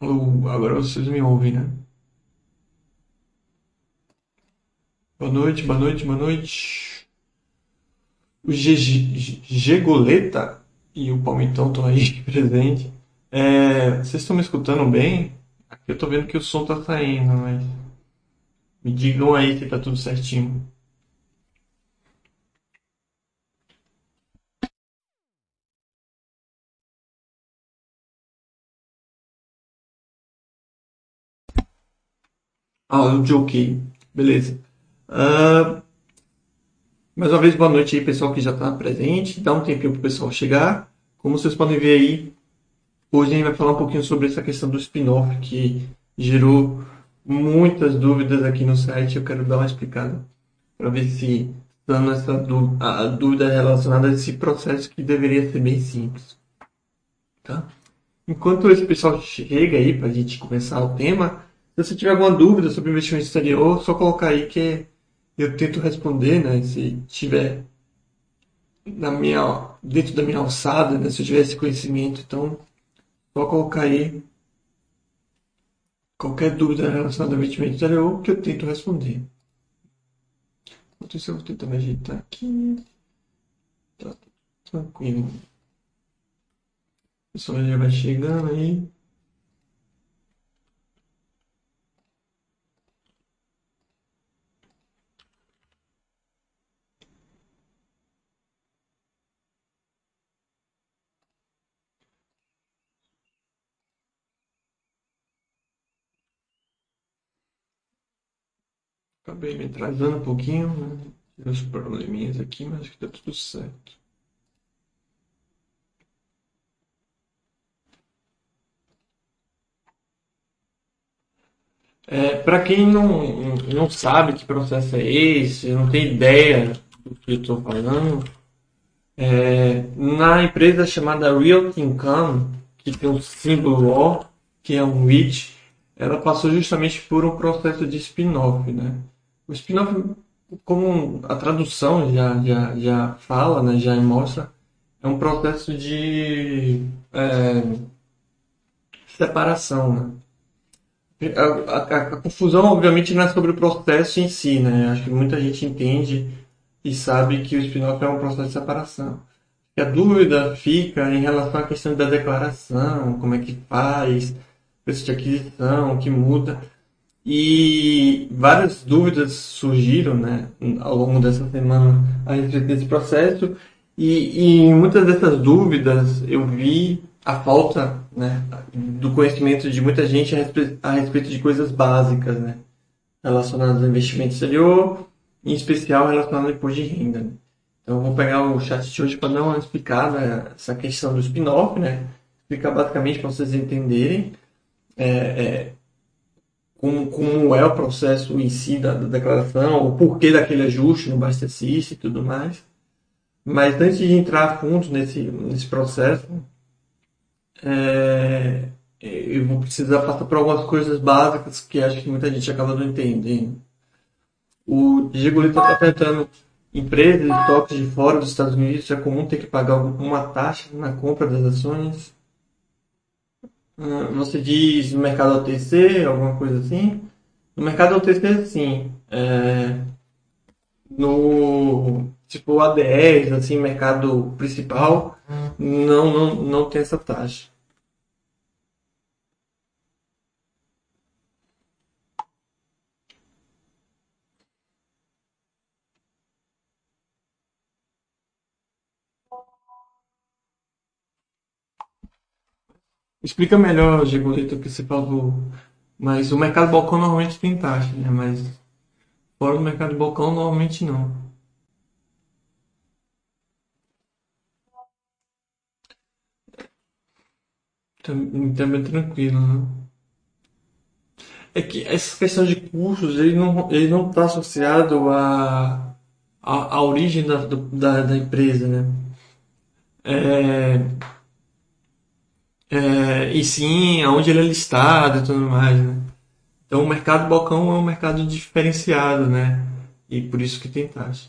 Agora vocês me ouvem, né? Boa noite, boa noite, boa noite. O Gegoleta e o Palmitão estão aí presente. É, vocês estão me escutando bem? Aqui eu tô vendo que o som tá saindo, mas me digam aí que tá tudo certinho. Ah, o Jockey. Beleza. Uh, mais uma vez, boa noite aí, pessoal que já está presente. Dá um tempinho para o pessoal chegar. Como vocês podem ver aí, hoje a gente vai falar um pouquinho sobre essa questão do spin-off que gerou muitas dúvidas aqui no site. Eu quero dar uma explicada para ver se dando essa dúvida, a dúvida relacionada a esse processo que deveria ser bem simples. Tá? Enquanto esse pessoal chega aí para a gente começar o tema, se você tiver alguma dúvida sobre investimento exterior, só colocar aí que eu tento responder, né? Se tiver na minha, dentro da minha alçada, né? Se eu tiver esse conhecimento, então só colocar aí qualquer dúvida relacionada ao investimento exterior que eu tento responder. Enquanto isso eu vou tentar me ajeitar aqui. Tá tranquilo. O pessoal já vai chegando aí. Acabei me atrasando um pouquinho, né? Tive uns probleminhas aqui, mas acho que tá tudo certo. É, para quem não, não sabe que processo é esse, não tem ideia do que eu estou falando, é, na empresa chamada Real Income, que tem um símbolo O, que é um REIT, ela passou justamente por um processo de spin-off, né? O spin-off, como a tradução já, já, já fala, né, já mostra, é um processo de é, separação. Né? A, a, a, confusão, obviamente, não é sobre o processo em si. Né? Acho que muita gente entende e sabe que o spin-off é um processo de separação. E a dúvida fica em relação à questão da declaração, como é que faz, preço de aquisição, o que muda. E várias dúvidas surgiram né, ao longo dessa semana a respeito desse processo, e, em muitas dessas dúvidas eu vi a falta né, do conhecimento de muita gente a respeito, a respeito de coisas básicas né, relacionadas ao investimento exterior, em especial relacionado ao imposto de renda. Né. Então eu vou pegar o chat de hoje para dar uma explicada essa questão do spin-off, né? explicar basicamente para vocês entenderem. É, é, como, como é o processo em si da, da declaração, o porquê daquele ajuste no Bastecista e tudo mais. Mas antes de entrar a fundo nesse, nesse processo, é, eu vou precisar passar por algumas coisas básicas que acho que muita gente acaba não entendendo. O Diego está perguntando, empresas e toques de fora dos Estados Unidos é comum ter que pagar uma taxa na compra das ações você diz no mercado OTC, alguma coisa assim? No mercado OTC, sim. É, no tipo ADRs, assim, mercado principal, não, não, não tem essa taxa. Explica melhor, Gigolito, o que você falou. Mas o mercado balcão normalmente tem taxa, né? Mas fora do mercado balcão normalmente não. Também, também tranquilo, né? É que essa questão de custos, ele não ele não está associado à a, a, origem da, da, da empresa, né? É, é, e sim aonde ele é listado e tudo mais, né? Então o mercado balcão é um mercado diferenciado, né? E por isso que tem taxa.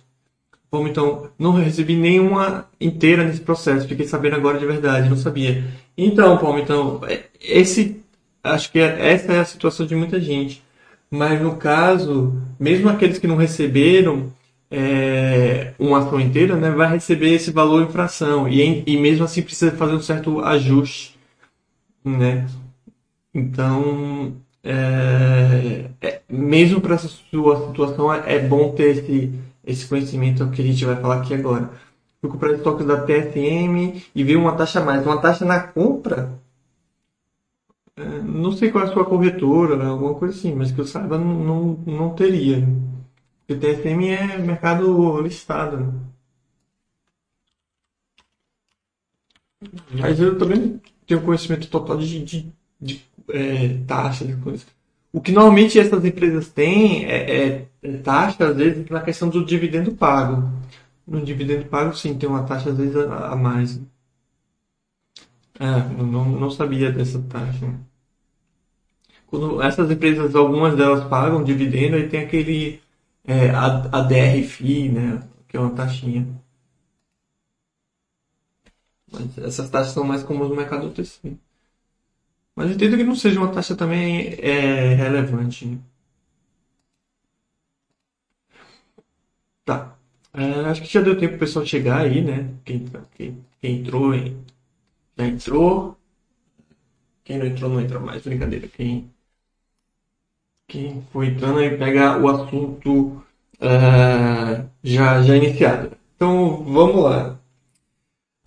Bom, então, não recebi nenhuma inteira nesse processo, fiquei sabendo agora de verdade, não sabia. Então, Paulo, então, é, esse acho que essa é a situação de muita gente. Mas no caso, mesmo aqueles que não receberam é, uma ação inteira, né, vai receber esse valor em fração. E, e mesmo assim precisa fazer um certo ajuste. Né? Então, é, é, mesmo para essa sua situação, é, é bom ter esse, esse conhecimento que a gente vai falar aqui agora. Fui comprar estoques da TSM e veio uma taxa a mais. Uma taxa na compra é, não sei qual é a sua corretora, alguma coisa assim, mas que eu saiba não, não, não teria. Porque TSM é mercado listado. Né? Mas eu também tenho conhecimento total de, de, de é, taxa, de coisa. O que normalmente essas empresas têm é, é, é, taxa, às vezes, na questão do dividendo pago. No dividendo pago, sim, tem uma taxa, às vezes, a, a mais. Eu não, não sabia dessa taxa. Quando essas empresas, algumas delas pagam dividendo, aí tem aquele é, a, a DRFI, né, que é uma taxinha. Mas essas taxas são mais comuns no mercado do tecido. Mas eu entendo que não seja uma taxa também é, relevante. Né? Tá. É, acho que já deu tempo o pessoal chegar aí, né? Quem, quem, quem entrou, já entrou. Quem não entrou, não entra mais. Brincadeira. Quem, quem foi entrando aí pega o assunto uh, já, já iniciado. Então, vamos lá.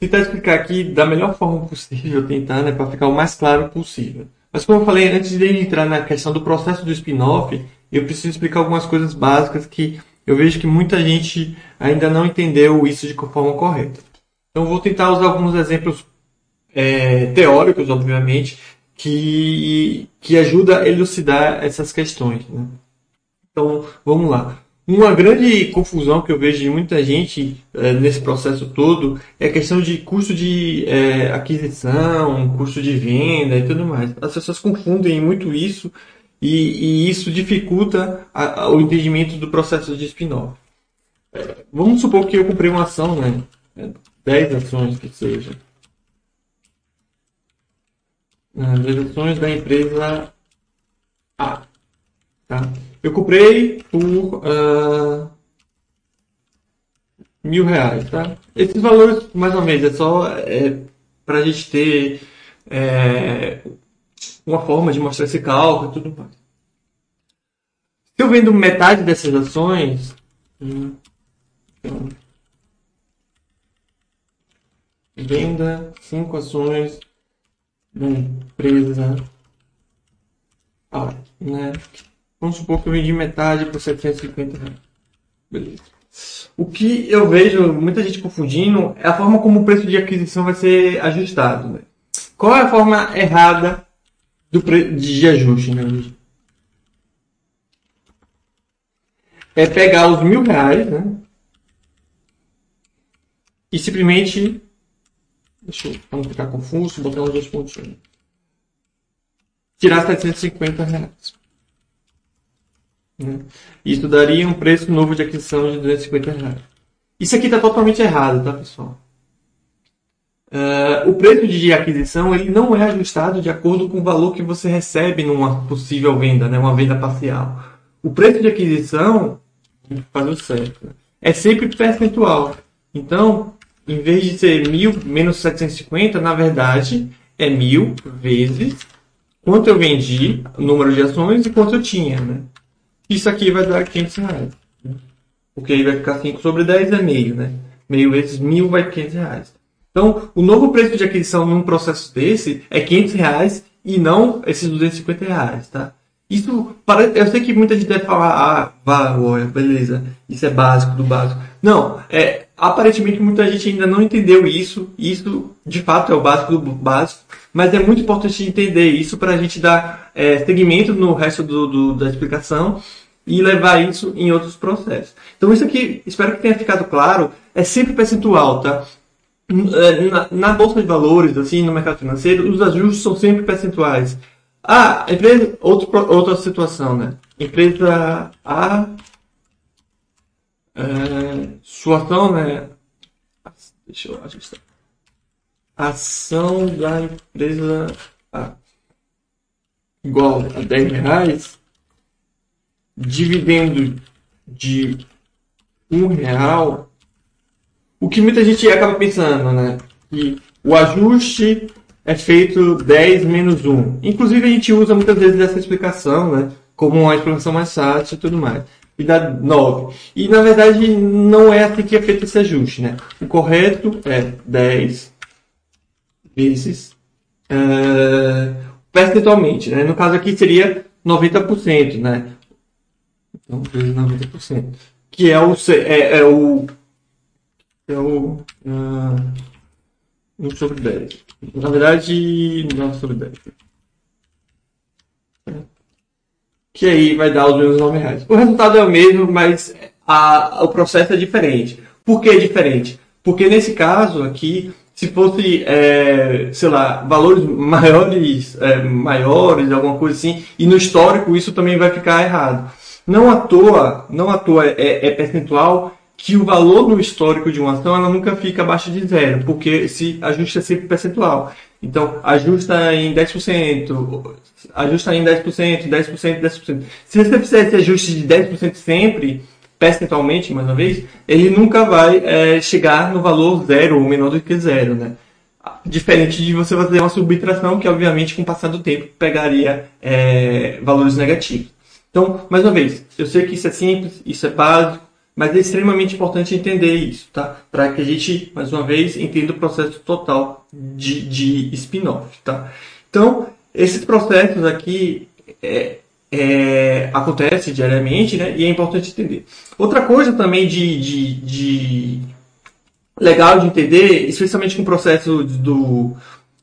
Tentar explicar aqui da melhor forma possível, tentar, né, para ficar o mais claro possível. Mas como eu falei, antes de entrar na questão do processo do spin-off, eu preciso explicar algumas coisas básicas que eu vejo que muita gente ainda não entendeu isso de forma correta. Então vou tentar usar alguns exemplos é, teóricos, obviamente, que, que ajuda a elucidar essas questões. Né? Então vamos lá. Uma grande confusão que eu vejo de muita gente é, nesse processo todo é a questão de custo de é, aquisição, custo de venda e tudo mais. As pessoas confundem muito isso e, e isso dificulta a, a, o entendimento do processo de spin-off. Vamos supor que eu comprei uma ação, né? 10 ações que seja. 10 ações da empresa A. Tá? Eu comprei por uh, mil reais, tá? Esses valores, mais uma vez, é só é, para a gente ter é, uma forma de mostrar esse cálculo e tudo mais. Se eu vendo metade dessas ações, hum, então, venda cinco ações da empresa A, né? Vamos supor que eu vendi metade por 750 reais. Beleza. O que eu vejo muita gente confundindo é a forma como o preço de aquisição vai ser ajustado. Né? Qual é a forma errada do de ajuste? Né? É pegar os mil reais né? e simplesmente Deixa eu não ficar confuso, botar os dois pontinhos. Tirar 750 reais. Né? Isso daria um preço novo de aquisição de 250 reais. Isso aqui está totalmente errado, tá pessoal? Uh, o preço de aquisição ele não é ajustado de acordo com o valor que você recebe numa possível venda, né? uma venda parcial. O preço de aquisição, fazer o certo, é sempre percentual. Então, em vez de ser 1000 menos 750, na verdade é 1000 vezes quanto eu vendi, o número de ações e quanto eu tinha, né? Isso aqui vai dar 500 reais. Né? Porque aí vai ficar 5 sobre 10 é meio, né? Meio vezes 1000 vai 500 reais. Então, o novo preço de aquisição num processo desse é 500 reais e não esses 250 reais, tá? Isso, eu sei que muita gente deve falar, ah, vá, beleza, isso é básico do básico. Não, é, aparentemente muita gente ainda não entendeu isso. Isso, de fato, é o básico do básico. Mas é muito importante entender isso para a gente dar é, segmento no resto do, do, da explicação e levar isso em outros processos. Então, isso aqui, espero que tenha ficado claro, é sempre percentual, tá? Na, na bolsa de valores, assim, no mercado financeiro, os ajustes são sempre percentuais. Ah, empresa, outro, outra situação, né? Empresa A é, sua ação, né? Deixa eu ajustar. Ação da empresa A. igual a 10 reais, dividendo de um real, o que muita gente acaba pensando, né? Que o ajuste é feito 10 menos 1. Inclusive a gente usa muitas vezes essa explicação, né? Como uma explicação mais fácil e tudo mais. E dá 9. E na verdade não é assim que é feito esse ajuste, né? O correto é 10 vezes uh, percentualmente, né? No caso aqui seria 90%, né? Então, vezes 90%. Que é o, é, é o é o uh, 1 sobre 10. Na verdade, 9 sobre 10. Que aí vai dar os mesmos 9 reais. O resultado é o mesmo, mas a, o processo é diferente. Por que é diferente? Porque nesse caso aqui, se fosse, é, sei lá, valores maiores, é, maiores, alguma coisa assim, e no histórico isso também vai ficar errado. Não à toa, não à toa é, é percentual que o valor no histórico de uma ação ela nunca fica abaixo de zero, porque se ajusta sempre percentual. Então, ajusta em 10%, ajusta em 10%, 10%, 10%. Se você fizer esse ajuste de 10% sempre, percentualmente, mais uma vez, ele nunca vai é, chegar no valor zero ou menor do que zero, né? Diferente de você fazer uma subtração, que obviamente com o passar do tempo pegaria é, valores negativos. Então, mais uma vez, eu sei que isso é simples, isso é básico, mas é extremamente importante entender isso, tá? Para que a gente, mais uma vez, entenda o processo total de, de spin-off, tá? Então, esses processos aqui é, é, acontecem diariamente, né? E é importante entender. Outra coisa também de, de, de legal de entender, especialmente com o processo do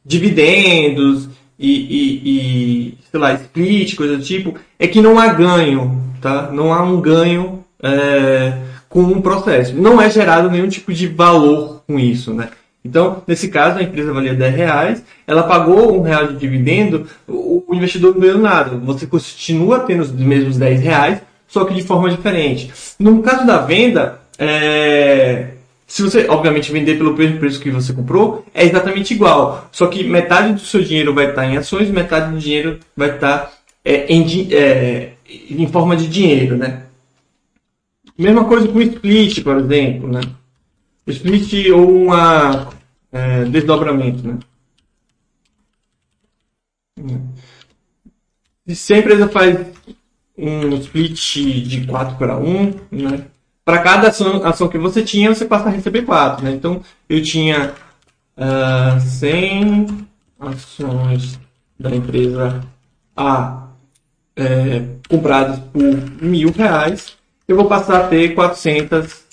dividendos e, e, e, sei lá, split, coisa do tipo, é que não há ganho, tá? Não há um ganho é, com um processo. Não é gerado nenhum tipo de valor com isso, né? Então, nesse caso, a empresa valia 10 reais, ela pagou um real de dividendo, o investidor não ganhou nada. Você continua tendo os mesmos 10 reais, só que de forma diferente. No caso da venda, é... se você, obviamente, vender pelo preço que você comprou, é exatamente igual. Só que metade do seu dinheiro vai estar em ações, metade do dinheiro vai estar é, em, é, em forma de dinheiro, né? Mesma coisa com split, por exemplo, né? Split ou uma é, desdobramento, né? E se a empresa faz um split de 4 para 1, né? Para cada ação, ação, que você tinha, você passa a receber 4, né? Então, eu tinha uh, 100 ações da empresa A é, compradas por mil reais eu vou passar a ter 400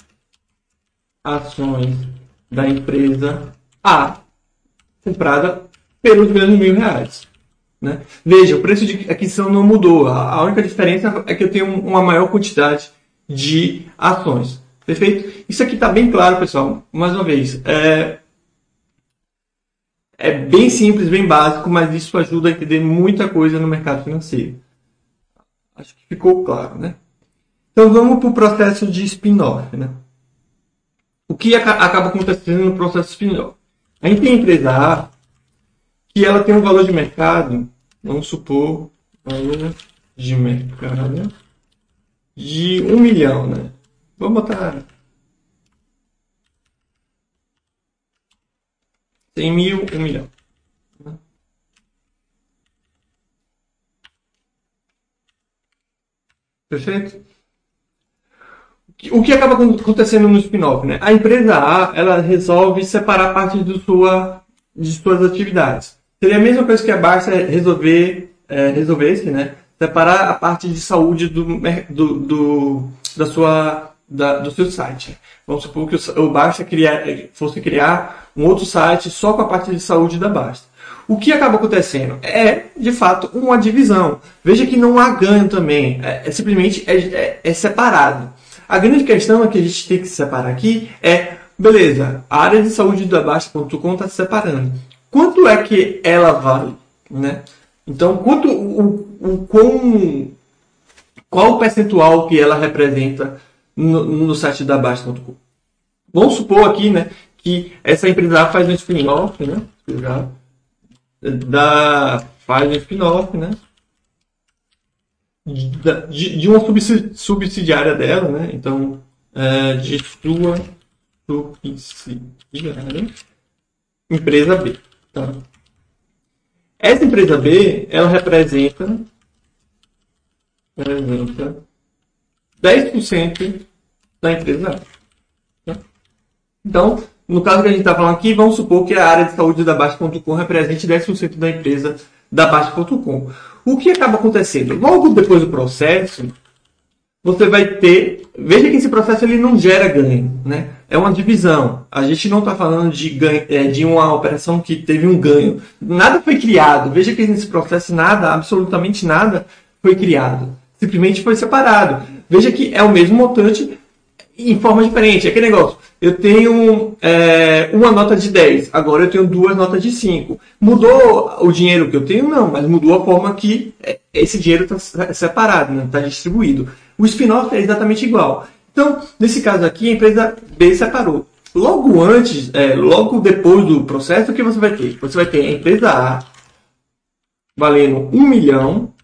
ações da empresa A comprada pelos mesmos mil reais. Né? Veja, o preço de aquisição não mudou. A única diferença é que eu tenho uma maior quantidade de ações. Perfeito? Isso aqui está bem claro, pessoal. Mais uma vez, é, é bem simples, bem básico, mas isso ajuda a entender muita coisa no mercado financeiro. Acho que ficou claro, né? Então vamos para o processo de spin-off. Né? O que acaba acontecendo no processo spin-off? A gente tem a empresa A, que ela tem um valor de mercado, vamos supor, valor de mercado de um milhão, né? Vamos botar 100 mil, um milhão. Perfeito? O que acaba acontecendo no spin-off, né? A empresa A, ela resolve separar parte do sua, de suas atividades. Seria a mesma coisa que a Barça resolver, é, resolvesse, né? Separar a parte de saúde do, do, do da sua, da, do seu site. Vamos supor que o, o Barça criar, fosse criar um outro site só com a parte de saúde da Barça. O que acaba acontecendo? É, de fato, uma divisão. Veja que não há ganho também. É, é simplesmente é, é, é separado. A grande questão é que a gente tem que separar aqui é, beleza, a área de saúde da Baixa.com está se separando. Quanto é que ela vale? Né? Então, quanto, o, o, qual, o percentual que ela representa no, no site da Baixa.com? Vamos supor aqui né, que essa empresa faz um spin-off, né? Da, faz um spin-off, né? De, de uma subsidiária dela, né? Então, é, de sua subsidiária, empresa B. Tá? Essa empresa B, ela representa, representa 10% da empresa A. Tá? Então, no caso que a gente está falando aqui, vamos supor que a área de saúde da Baixa.com represente 10% da empresa da Baixa.com. O que acaba acontecendo? Logo depois do processo, você vai ter. Veja que esse processo ele não gera ganho, né? É uma divisão. A gente não está falando de ganho, é, de uma operação que teve um ganho. Nada foi criado. Veja que nesse processo nada, absolutamente nada, foi criado. Simplesmente foi separado. Veja que é o mesmo montante em forma diferente. É aquele negócio. Eu tenho é, uma nota de 10, agora eu tenho duas notas de 5. Mudou o dinheiro que eu tenho? Não, mas mudou a forma que é, esse dinheiro está separado, está né? distribuído. O spin-off é exatamente igual. Então, nesse caso aqui, a empresa B separou. Logo antes, é, logo depois do processo, o que você vai ter? Você vai ter a empresa A valendo 1 milhão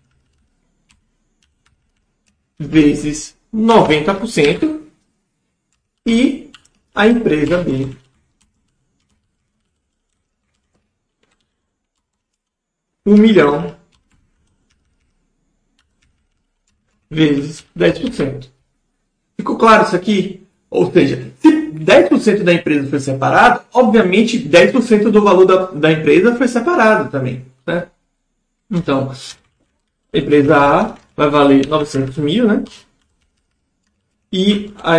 vezes 90% e a empresa B. Um milhão vezes 10%. Ficou claro isso aqui? Ou seja, se 10% da empresa foi separado, obviamente 10% do valor da, da empresa foi separado também. Né? Então, a empresa A vai valer 900 mil, né? E a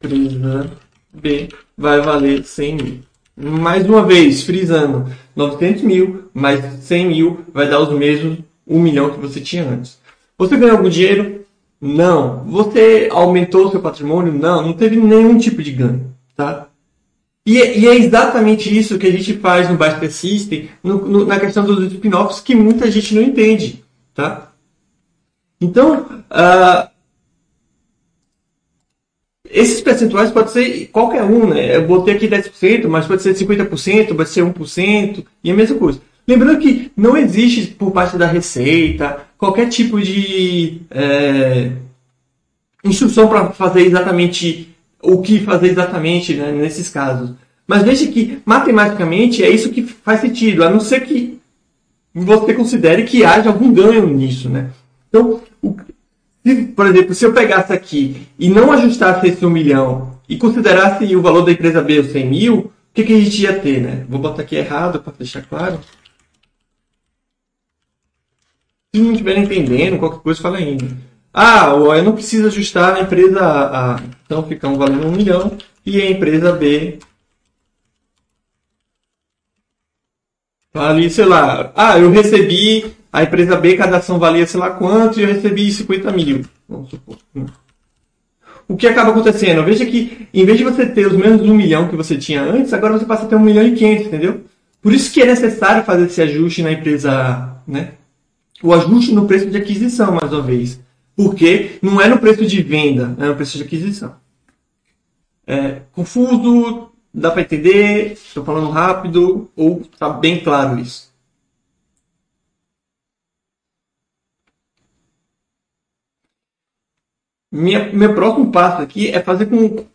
empresa B vai valer 100 mil. Mais uma vez, frisando, 900 mil mais 100 mil vai dar os mesmos 1 milhão que você tinha antes. Você ganhou algum dinheiro? Não. Você aumentou seu patrimônio? Não. Não teve nenhum tipo de ganho. Tá? E, é, e é exatamente isso que a gente faz no Baster System, no, no, na questão dos spin-offs, que muita gente não entende. Tá? Então, uh, esses percentuais pode ser qualquer um, né? Eu botei aqui 10%, mas pode ser 50%, pode ser 1%, e a mesma coisa. Lembrando que não existe por parte da Receita qualquer tipo de é, instrução para fazer exatamente o que fazer exatamente né, nesses casos. Mas veja que matematicamente é isso que faz sentido, a não ser que você considere que haja algum ganho nisso, né? Então, o, se, por exemplo, se eu pegasse aqui e não ajustasse esse 1 milhão e considerasse o valor da empresa B os 100 mil, o que, que a gente ia ter, né? Vou botar aqui errado para deixar claro. Se não estiver entendendo, qualquer coisa, fala ainda. Ah, eu não preciso ajustar a empresa A. a então fica um valor 1 milhão e a empresa B vale, sei lá. Ah, eu recebi a empresa B, cada ação valia sei lá quanto, e eu recebi 50 mil. Vamos supor. O que acaba acontecendo? Veja que, em vez de você ter os menos de um milhão que você tinha antes, agora você passa a ter um milhão e quinhentos, entendeu? Por isso que é necessário fazer esse ajuste na empresa né? O ajuste no preço de aquisição, mais uma vez. Porque não é no preço de venda, é no preço de aquisição. É confuso, dá para entender, estou falando rápido, ou está bem claro isso? Minha, meu próximo passo aqui é fazer com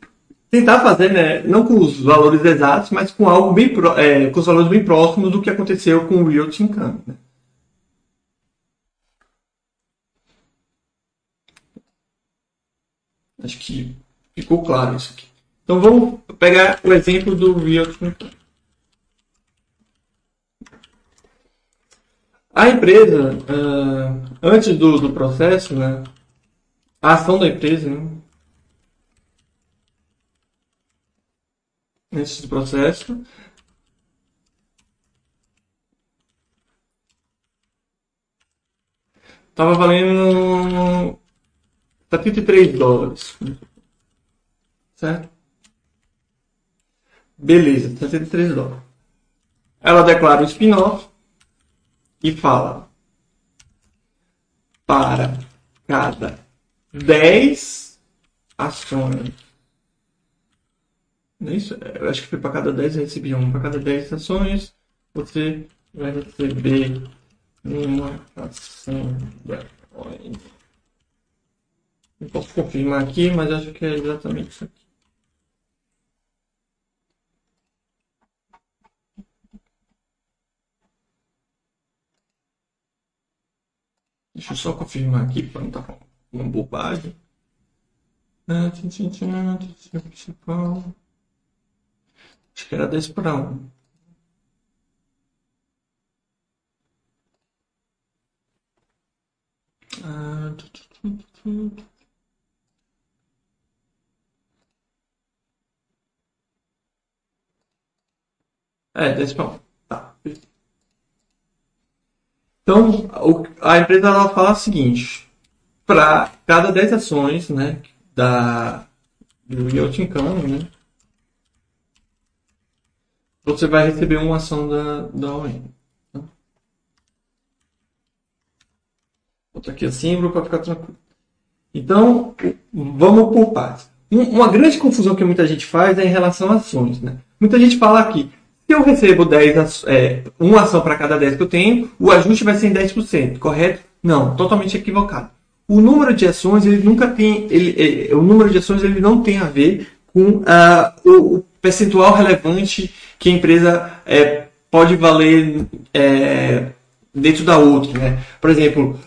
tentar fazer, né, não com os valores exatos, mas com algo bem é, com os valores bem próximos do que aconteceu com o Real Income. Né? Acho que ficou claro isso aqui. Então vamos pegar o exemplo do Real Income. A empresa, uh, antes do, do processo, né, a ação da empresa, né? Do processo. Tava valendo 73 dólares. Certo? Beleza, 73 dólares. Ela declara o spin-off e fala para cada 10 ações. Não é isso? Eu acho que foi para cada 10 eu recebi um. Para cada 10 ações, você vai receber uma ação da ON. Não posso confirmar aqui, mas acho que é exatamente isso aqui. Deixa eu só confirmar aqui para não estar tá uma bobagem. Principal. Acho que era 10 para 1. Ah, é, 10 para 1. Tá. Então, a empresa ela fala o seguinte: para cada 10 ações né, da, do Yachting né, você vai receber uma ação da, da ON. Tá? Vou aqui a símbolo para ficar tranquilo. Então, vamos por partes. Uma grande confusão que muita gente faz é em relação a ações. Né? Muita gente fala aqui, se eu recebo 10, é, uma ação para cada 10 que eu tenho, o ajuste vai ser em 10%, correto? Não, totalmente equivocado. O número de ações, ele nunca tem, ele, ele, o número de ações ele não tem a ver com uh, o, o, percentual relevante que a empresa é, pode valer é, dentro da outra. Né? Por exemplo,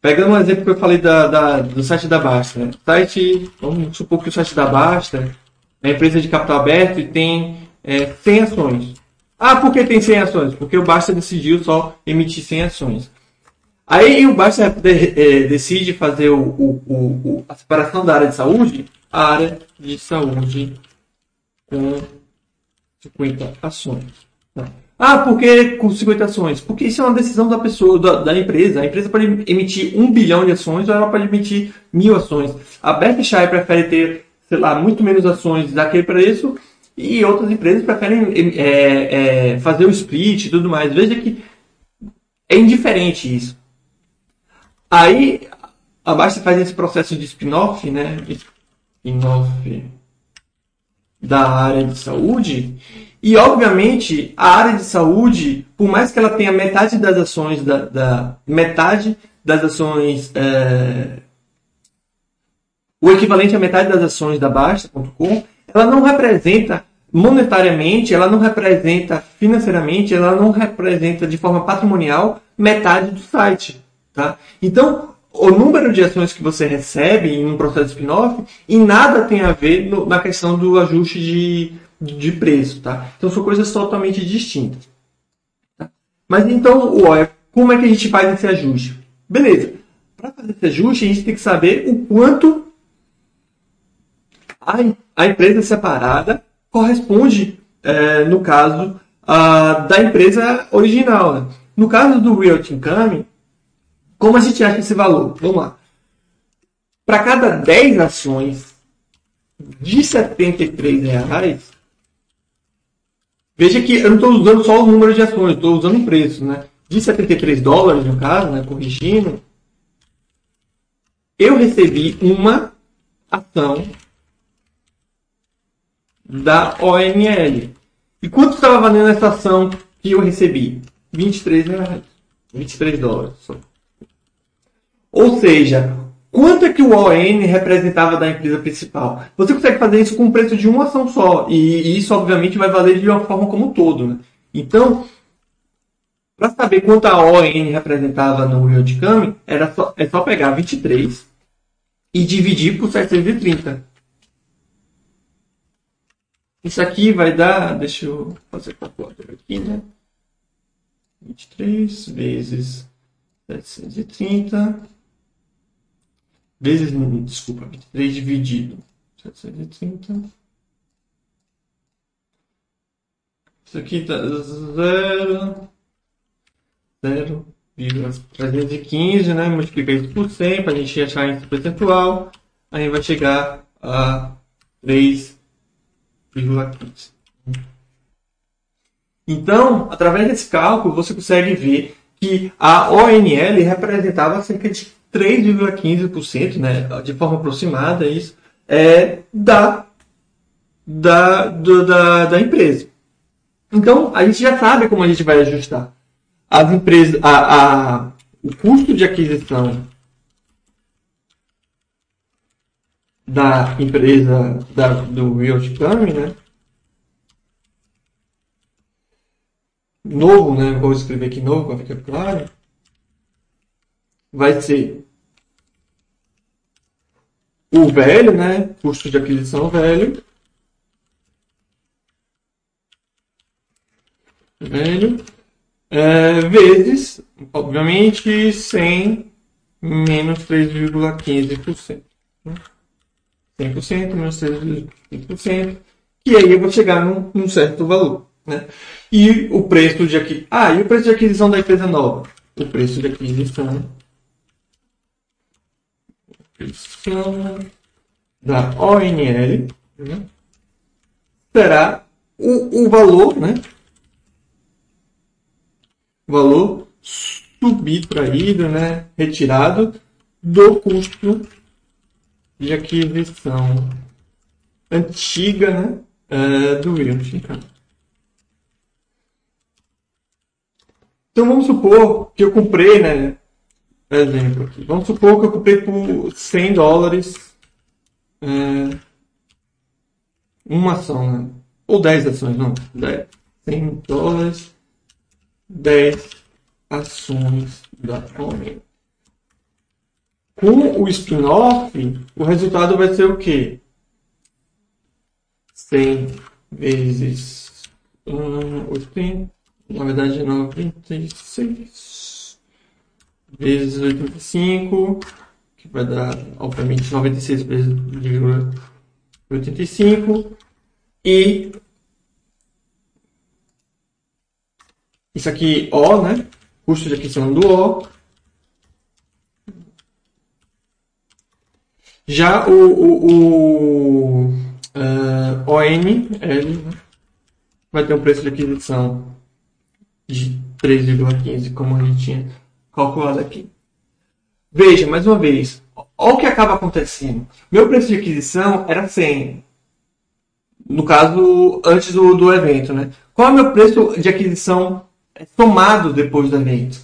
pegando um exemplo que eu falei da, da do site da Basta. Né? Site, vamos supor que o site da Basta é uma empresa de capital aberto tem é, 100 ações. Ah, por que tem 100 ações? Porque o Basta decidiu só emitir 100 ações. Aí o Basta é, decide fazer o, o, o, a separação da área de saúde, a área de saúde com 50 ações. Tá? Ah, por que com 50 ações? Porque isso é uma decisão da pessoa, da, da, empresa. A empresa pode emitir um bilhão de ações ou ela pode emitir mil ações. A Berkshire prefere ter, sei lá, muito menos ações daquele preço e outras empresas preferem é, é, fazer o split e tudo mais. Veja que é indiferente isso. Aí, abaixo faz esse processo de spin-off, né? Spin-off da área de saúde. E, obviamente, a área de saúde, por mais que ela tenha metade das ações da, da metade das ações é, o equivalente à metade das ações da Basta.com, ela não representa monetariamente, ela não representa financeiramente, ela não representa de forma patrimonial metade do site. Tá? Então, o número de ações que você recebe em um processo de spin-off em nada tem a ver no, na questão do ajuste de, de preço. Tá? Então, são coisas totalmente distintas. Tá? Mas então, como é que a gente faz esse ajuste? Beleza. Para fazer esse ajuste, a gente tem que saber o quanto a, a empresa separada corresponde, é, no caso, a, da empresa original. Né? No caso do Realty Income, como a gente acha esse valor? Vamos lá. Para cada 10 ações de 73 reais, veja que eu não estou usando só o número de ações, estou usando o preço, né? De 73 dólares, no caso, né? corrigindo, eu recebi uma ação da OML. E quanto estava valendo essa ação que eu recebi? 23 reais. 23 dólares. Ou seja, quanto é que o ON representava da empresa principal? Você consegue fazer isso com o preço de uma ação só. E, isso, obviamente, vai valer de uma forma como um todo. Né? Então, para saber quanto a ON representava no Rio de Cami, era só, é só pegar 23 e dividir por 730. Isso aqui vai dar, deixa eu fazer calculadora aqui, né? 23 vezes 730 vezes, desculpa, 23 dividido 730. Isso aqui tá 0, 0,315, né? Multiplica isso por 100 para a gente achar esse percentual. Aí vai chegar a 3 então, através desse cálculo, você consegue ver que a ONL representava cerca de 3,15%, né, de forma aproximada, isso, é, da, da, do, da, da empresa. Então, a gente já sabe como a gente vai ajustar. as empresas, a, a, o custo de aquisição da empresa da, do Yoshikami, né? Novo, né? Vou escrever aqui novo para ficar claro. Vai ser o velho, né? Custo de aquisição velho. Velho. É, vezes, obviamente, 100 menos 3,15%. 100% menos 3,15%. E aí eu vou chegar num, num certo valor. Né? E o preço de aqui. Ah, e o preço de aquisição da empresa nova? O preço de aquisição da ONL né, será o, o valor, né? Valor subtraído, né? Retirado do custo de aquisição antiga, né? Uh, do Wilson. Então vamos supor que eu comprei, né? Exemplo aqui. Vamos supor que eu comprei por 100 dólares é, uma ação, né? ou 10 ações, não. 10, 100 dólares, 10 ações da Omni. Com o spin-off, o resultado vai ser o quê? 100 vezes hum, 80, na verdade 96 vezes 85, que vai dar, obviamente, 96 vezes 85. E isso aqui, O, né? Custo de aquisição do O. Já o, o, o uh, ON, L, né? vai ter um preço de aquisição de 3,15, como a gente tinha calculado aqui. Veja, mais uma vez, olha o que acaba acontecendo. Meu preço de aquisição era 100. No caso, antes do, do evento, né? Qual é o meu preço de aquisição tomado depois do evento?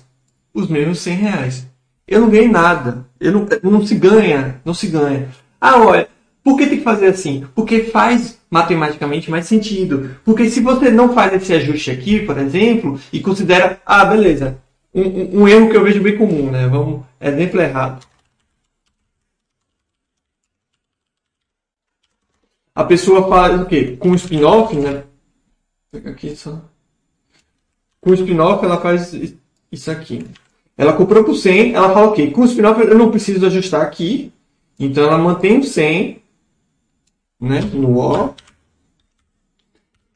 Os mesmos 100 reais. Eu não ganhei nada. Eu não, não se ganha, não se ganha. Ah, olha, por que tem que fazer assim? Porque faz matematicamente mais sentido. Porque se você não faz esse ajuste aqui, por exemplo, e considera, ah, beleza, um, um, erro que eu vejo bem comum, né? Vamos, exemplo errado. A pessoa faz o quê? Com o spin-off, né? Aqui só. Com o spin-off ela faz isso aqui. Ela comprou por 100, ela fala o quê? Com o spin-off eu não preciso ajustar aqui. Então ela mantém o 100, né? No O.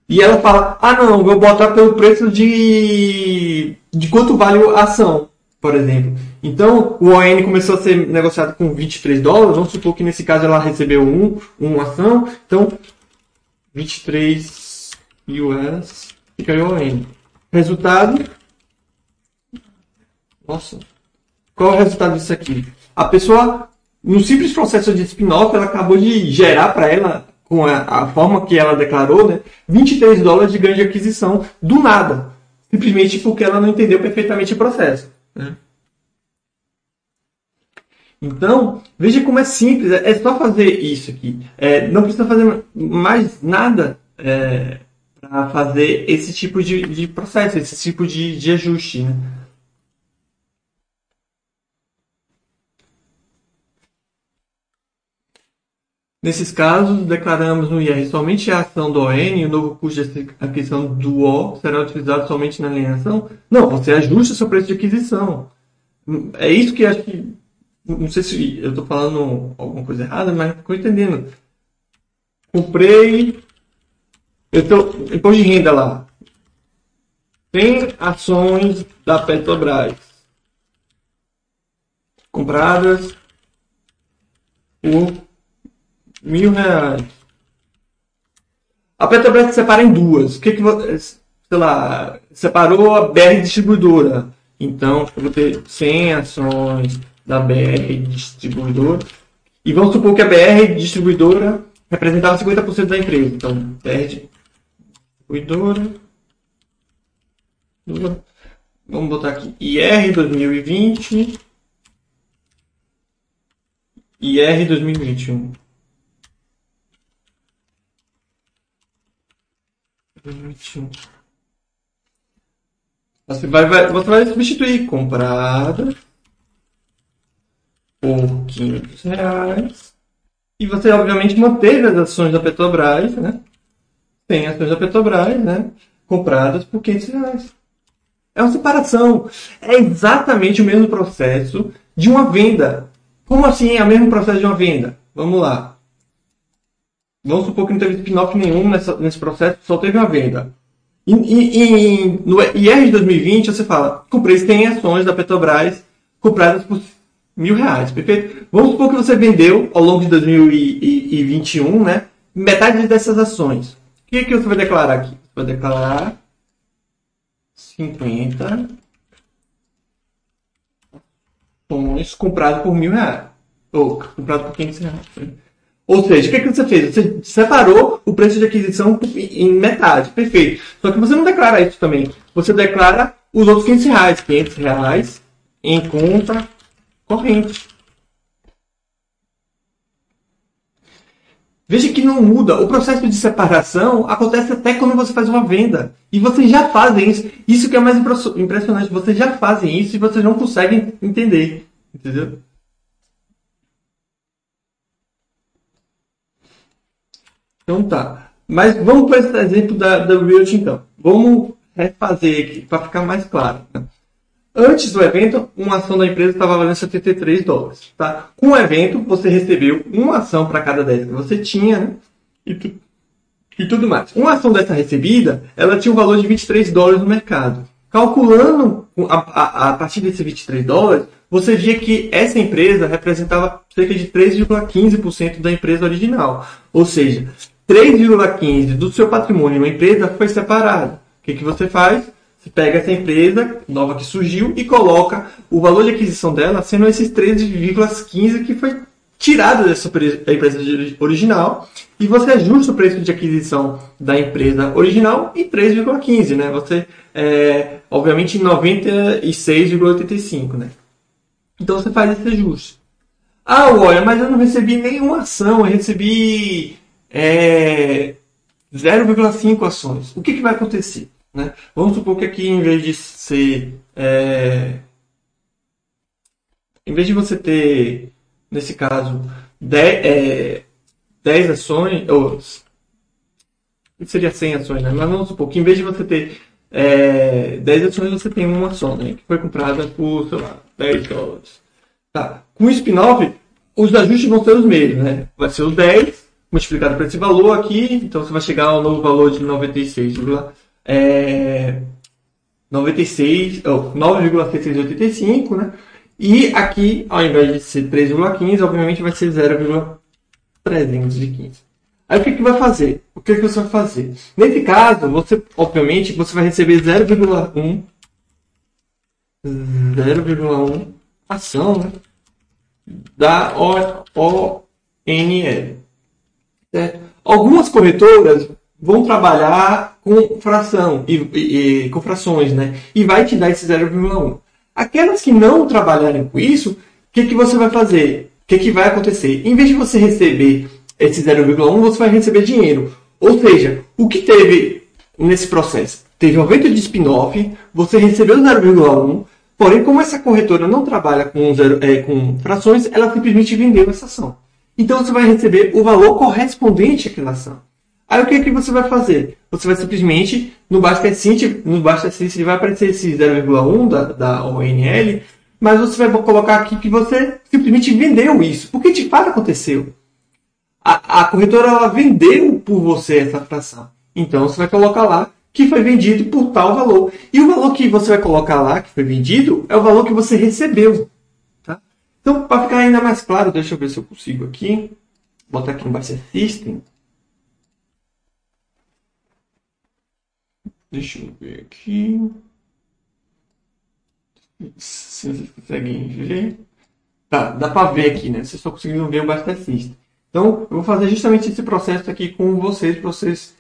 E ela fala, ah não, vou botar pelo preço de, de quanto vale a ação, por exemplo. Então, o ON começou a ser negociado com 23 dólares, vamos supor que nesse caso ela recebeu um, uma ação, então 23 US fica o ON. Resultado, nossa, qual é o resultado disso aqui? A pessoa, no simples processo de spin-off, ela acabou de gerar para ela com a, a, forma que ela declarou, né, 23 dólares de ganho de aquisição do nada. Simplesmente porque ela não entendeu perfeitamente o processo. Né? Então, veja como é simples, é só fazer isso aqui. É, não precisa fazer mais nada é, para fazer esse tipo de, de, processo, esse tipo de, de ajuste. Né? Nesses casos, declaramos no IR somente a ação do ON e o novo custo de aquisição do O será utilizado somente na alienação? Não, você ajusta seu preço de aquisição. É isso que acho que. Não sei se eu estou falando alguma coisa errada, mas estou entendendo. Comprei. Eu estou. Imposto de renda lá. Tem ações da Petrobras compradas por mil reais. A Petrobras separa em duas. O que que sei lá, separou a BR distribuidora. Então, eu vou ter 100 ações da BR distribuidora. E vamos supor que a BR distribuidora representava 50% da empresa. Então, BR distribuidora Vamos botar aqui IR 2020 IR 2021. 2021. Você vai, vai, você vai substituir comprada por 500 reais. E você, obviamente, manteve as ações da Petrobras, né? Tem ações da Petrobras, né? Compradas por 500 reais. É uma separação. É exatamente o mesmo processo de uma venda. Como assim é o mesmo processo de uma venda? Vamos lá. Vamos supor que não teve spin-off nenhum nessa, nesse processo, só teve uma venda. E, e, e, no IR de 2020 você fala, comprei 100 ações da Petrobras compradas por mil reais, perfeito? Vamos supor que você vendeu ao longo de 2021, né? Metade dessas ações. O que, que você vai declarar aqui? Você vai declarar 50 ações compradas por mil reais. Ou compradas por 500 reais. Ou seja, o que, que você fez? Você separou o preço de aquisição em metade. Perfeito. Só que você não declara isso também. Você declara os outros 500 reais. 500 reais em conta corrente. Veja que não muda. O processo de separação acontece até quando você faz uma venda. E vocês já fazem isso. Isso que é mais impressionante. Vocês já fazem isso e vocês não conseguem entender. Entendeu? Então tá. Mas vamos para esse exemplo da, da Realty então. Vamos refazer aqui para ficar mais claro. Né? Antes do evento, uma ação da empresa estava valendo 73 dólares. Tá? Com o evento, você recebeu uma ação para cada 10 que você tinha, né? E, tu, e tudo mais. Uma ação dessa recebida, ela tinha um valor de 23 dólares no mercado. Calculando a, a, a partir desses 23 dólares, você via que essa empresa representava cerca de 3,15% da empresa original. Ou seja, 3,15% do seu patrimônio na empresa foi separado. O que, que você faz? Você pega essa empresa nova que surgiu e coloca o valor de aquisição dela sendo esses 13,15 que foi tirado dessa empresa original e você ajusta o preço de aquisição da empresa original em 3,15, né? Você, é, obviamente, em 96,85, né? Então você faz esse ajuste. Ah, olha, mas eu não recebi nenhuma ação, eu recebi é, 0,5 ações. O que, que vai acontecer? Né? Vamos supor que aqui, em vez de ser. É... Em vez de você ter, nesse caso, 10, é, 10 ações, ou seria 100 ações, né? mas vamos supor que em vez de você ter é, 10 ações, você tem uma ação, né? que foi comprada por, sei lá, 10 dólares. Tá. Com o spin-off, os ajustes vão ser os mesmos, né? Vai ser os 10 multiplicado por esse valor aqui, então você vai chegar ao novo valor de 96,5 é, 96, oh, 9,685, né? E aqui, ao invés de ser 3,15, obviamente vai ser 0,315. Aí o que, que vai fazer? O que, que você vai fazer? Nesse caso, você, obviamente, você vai receber 0,1 0,1 ação né? da ONL. Certo? Algumas corretoras vão trabalhar com fração e, e, e, com frações, né? E vai te dar esse 0,1. Aquelas que não trabalharem com isso, o que, que você vai fazer? O que, que vai acontecer? Em vez de você receber esse 0,1, você vai receber dinheiro. Ou seja, o que teve nesse processo? Teve um aumento de spin-off, você recebeu 0,1, porém, como essa corretora não trabalha com, zero, é, com frações, ela simplesmente vendeu essa ação. Então você vai receber o valor correspondente àquela ação. Aí o que, que você vai fazer? Você vai simplesmente, no Bastecint, no Bastecint vai aparecer esse 0,1 da, da ONL, mas você vai colocar aqui que você simplesmente vendeu isso, porque de fato aconteceu. A, a corretora ela vendeu por você essa fração. Então você vai colocar lá que foi vendido por tal valor. E o valor que você vai colocar lá, que foi vendido, é o valor que você recebeu. Então, para ficar ainda mais claro, deixa eu ver se eu consigo aqui. Botar aqui no Buster System. Deixa eu ver aqui. Se vocês conseguem ver. Tá, dá para ver aqui, né? Vocês estão conseguindo ver o Bastecista. Então, eu vou fazer justamente esse processo aqui com vocês, para vocês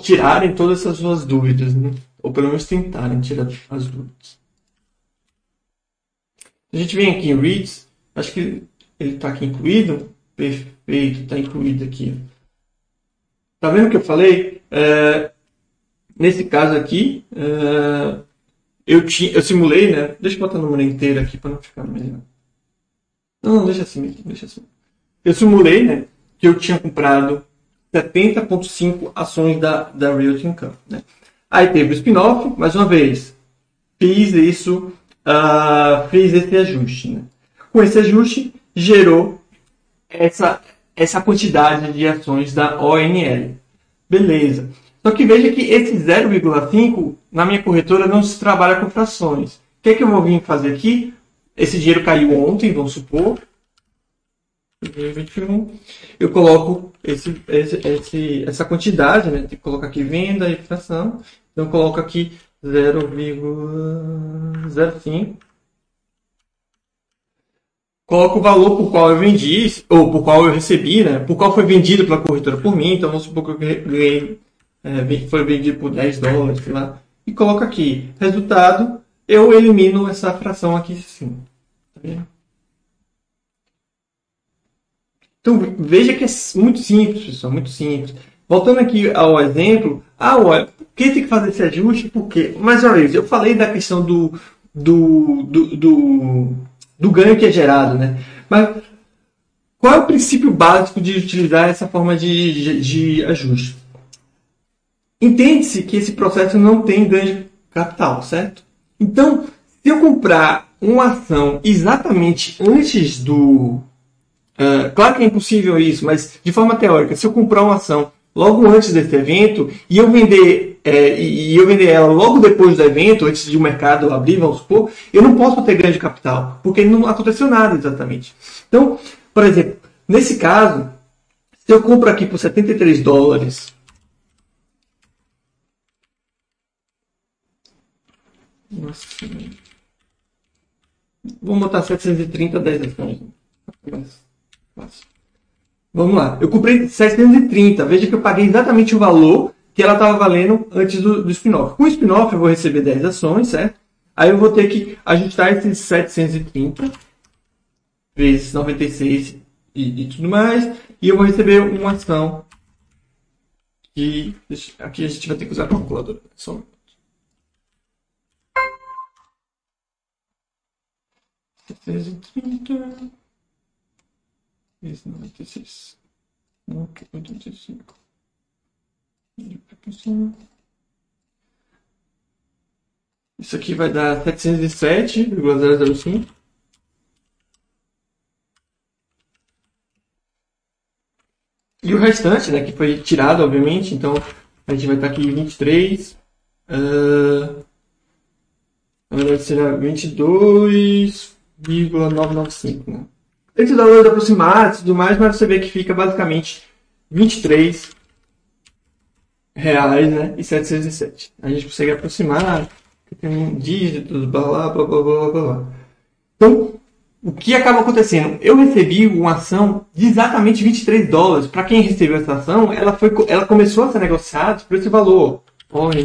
tirarem todas essas suas dúvidas, né? Ou pelo menos tentarem tirar as dúvidas. A gente vem aqui em Reads, acho que ele está aqui incluído. Perfeito, está incluído aqui. Tá vendo o que eu falei? É, nesse caso aqui, é, eu, tinha, eu simulei, né? Deixa eu botar o número inteiro aqui para não ficar melhor. Não, não, deixa assim, deixa assim. Eu simulei, né? Que eu tinha comprado 70,5 ações da, da Realty Income, né? Aí teve o spin-off, mais uma vez. Fiz isso, uh, fiz esse ajuste, né? Com esse ajuste, gerou essa, essa quantidade de ações da ONL. Beleza. Só que veja que esse 0,5 na minha corretora não se trabalha com frações. O que é que eu vou vir fazer aqui? Esse dinheiro caiu ontem, vamos supor. 2021. Eu coloco esse, esse, esse, essa quantidade, né? Tem que colocar aqui venda e fração. Então eu coloco aqui 0,05 coloco o valor por qual eu vendi, ou por qual eu recebi, né? Por qual foi vendido pela corretora por mim. Então, vamos supor que eu ganhei, é, foi vendido por 10 dólares, sei lá. E coloco aqui, resultado, eu elimino essa fração aqui sim. Tá vendo? Então, veja que é muito simples, pessoal, muito simples. Voltando aqui ao exemplo, ah, olha, por que tem que fazer esse ajuste? Por quê? Mais uma vez, eu falei da questão do, do, do, do do ganho que é gerado, né? Mas qual é o princípio básico de utilizar essa forma de, de, de ajuste? Entende-se que esse processo não tem ganho de capital, certo? Então, se eu comprar uma ação exatamente antes do. Uh, claro que é impossível isso, mas de forma teórica, se eu comprar uma ação logo antes desse evento e eu vender é, e eu vender ela logo depois do evento, antes de o mercado abrir, vamos supor, eu não posso ter ganho de capital, porque não aconteceu nada exatamente. Então, por exemplo, nesse caso, se eu compro aqui por 73 dólares, Nossa. Vamos botar 730, 10 ações. Vamos lá. Eu comprei 730. Veja que eu paguei exatamente o valor que ela estava valendo antes do, do spin-off. Com o spin-off eu vou receber 10 ações, certo? Aí eu vou ter que ajustar esses 730 vezes 96 e, e tudo mais. E eu vou receber uma ação que... Aqui a gente vai ter que usar a calculadora. Só um minuto. 730 vezes 96. 85. Isso aqui vai dar 707,005. E o restante, né, que foi tirado, obviamente, então a gente vai estar aqui 23. Uh, na verdade será 22,995, né? Esses valores aproximados e tudo mais, mas você vê que fica basicamente 23 reais né, e 707. A gente consegue aproximar, tem dígitos, blá blá blá blá blá blá. Então, o que acaba acontecendo? Eu recebi uma ação de exatamente 23 dólares. Para quem recebeu essa ação, ela, foi, ela começou a ser negociada por esse valor. Olha.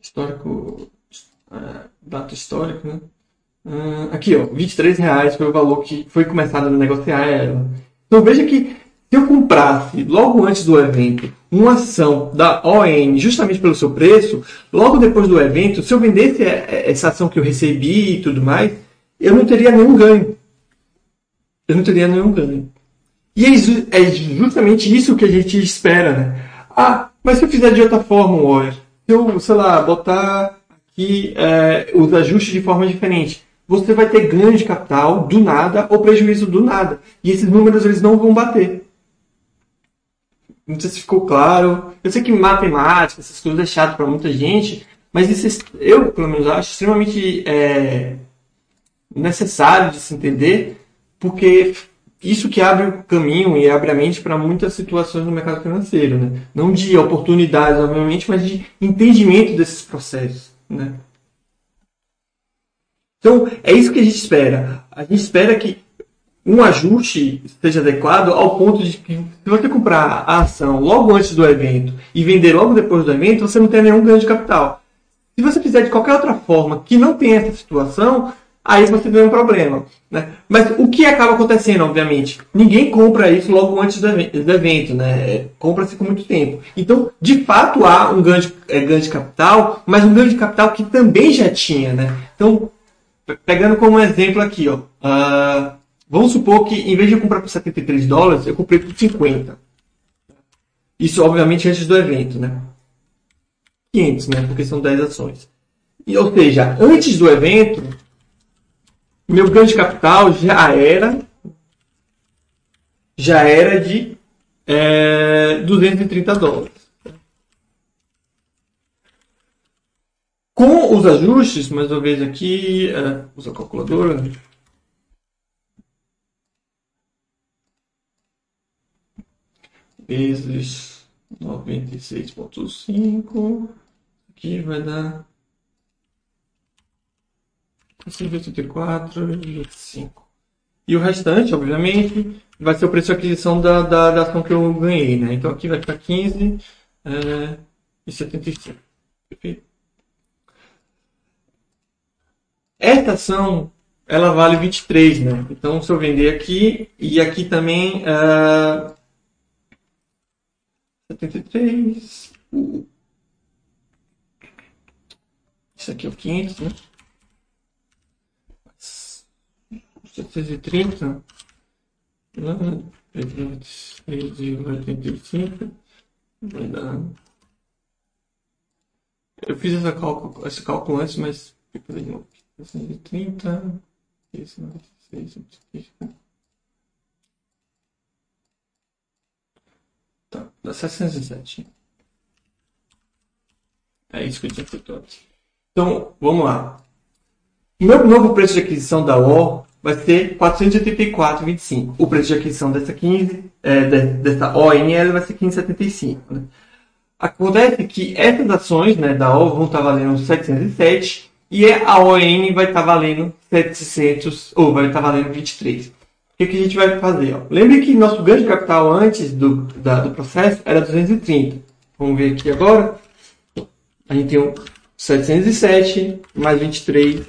Histórico. Uh, data histórico, né? Uh, aqui, ó, 23 reais foi o valor que foi começado a negociar ela. Então veja que se eu comprasse logo antes do evento uma ação da ON justamente pelo seu preço, logo depois do evento, se eu vendesse essa ação que eu recebi e tudo mais, eu não teria nenhum ganho. Eu não teria nenhum ganho. E é, é justamente isso que a gente espera, né? Ah, mas se eu fizer de outra forma, Warrior, se eu, sei lá, botar aqui é, os ajustes de forma diferente, você vai ter ganho de capital do nada ou prejuízo do nada. E esses números eles não vão bater. Não sei se ficou claro. Eu sei que matemática, essas coisas é chato para muita gente, mas isso, eu, pelo menos, acho extremamente é, necessário de se entender, porque isso que abre o caminho e abre a mente para muitas situações no mercado financeiro, né? Não de oportunidades, obviamente, mas de entendimento desses processos, né? Então, é isso que a gente espera. A gente espera que um ajuste seja adequado ao ponto de que se você comprar a ação logo antes do evento e vender logo depois do evento, você não tem nenhum ganho de capital. Se você fizer de qualquer outra forma que não tenha essa situação, aí você tem um problema. Né? Mas o que acaba acontecendo, obviamente? Ninguém compra isso logo antes do evento, né? compra-se com muito tempo. Então, de fato, há um ganho de, é, ganho de capital, mas um ganho de capital que também já tinha. Né? Então, pegando como exemplo aqui, ó, uh, vamos supor que em vez de eu comprar por 73 dólares, eu comprei por 50. Isso, obviamente, antes do evento, né? 500, né? Porque são 10 ações. E, ou seja, antes do evento, meu ganho de capital já era já era de é, 230 dólares. Com os ajustes, mais uma vez aqui, é, usa a calculadora. Vezes 96.5. Aqui vai dar 184, 25. E o restante, obviamente, vai ser o preço de aquisição da, da, da ação que eu ganhei, né? Então aqui vai ficar 15 é, e 75. Perfeito? Esta ação, ela vale 23, né? Então se eu vender aqui, e aqui também uh, 73. Isso aqui é o 500, né? 730 3,85 vai dar. Eu fiz essa cálculo, esse cálculo antes, mas fica de novo. 730 esse 96, Tá, dá 707. É isso que eu tinha feito antes. Então, vamos lá. O meu novo preço de aquisição da O vai ser 484,25. O preço de aquisição dessa 15, é, dessa ONL vai ser 15,75. Né? Acontece que essas ações né, da O vão estar valendo 707 e a ON vai estar valendo 700 ou vai estar valendo 23. O que, que a gente vai fazer? Ó? Lembre que nosso ganho de capital antes do, da, do processo era 230. Vamos ver aqui agora. A gente tem um 707 mais 23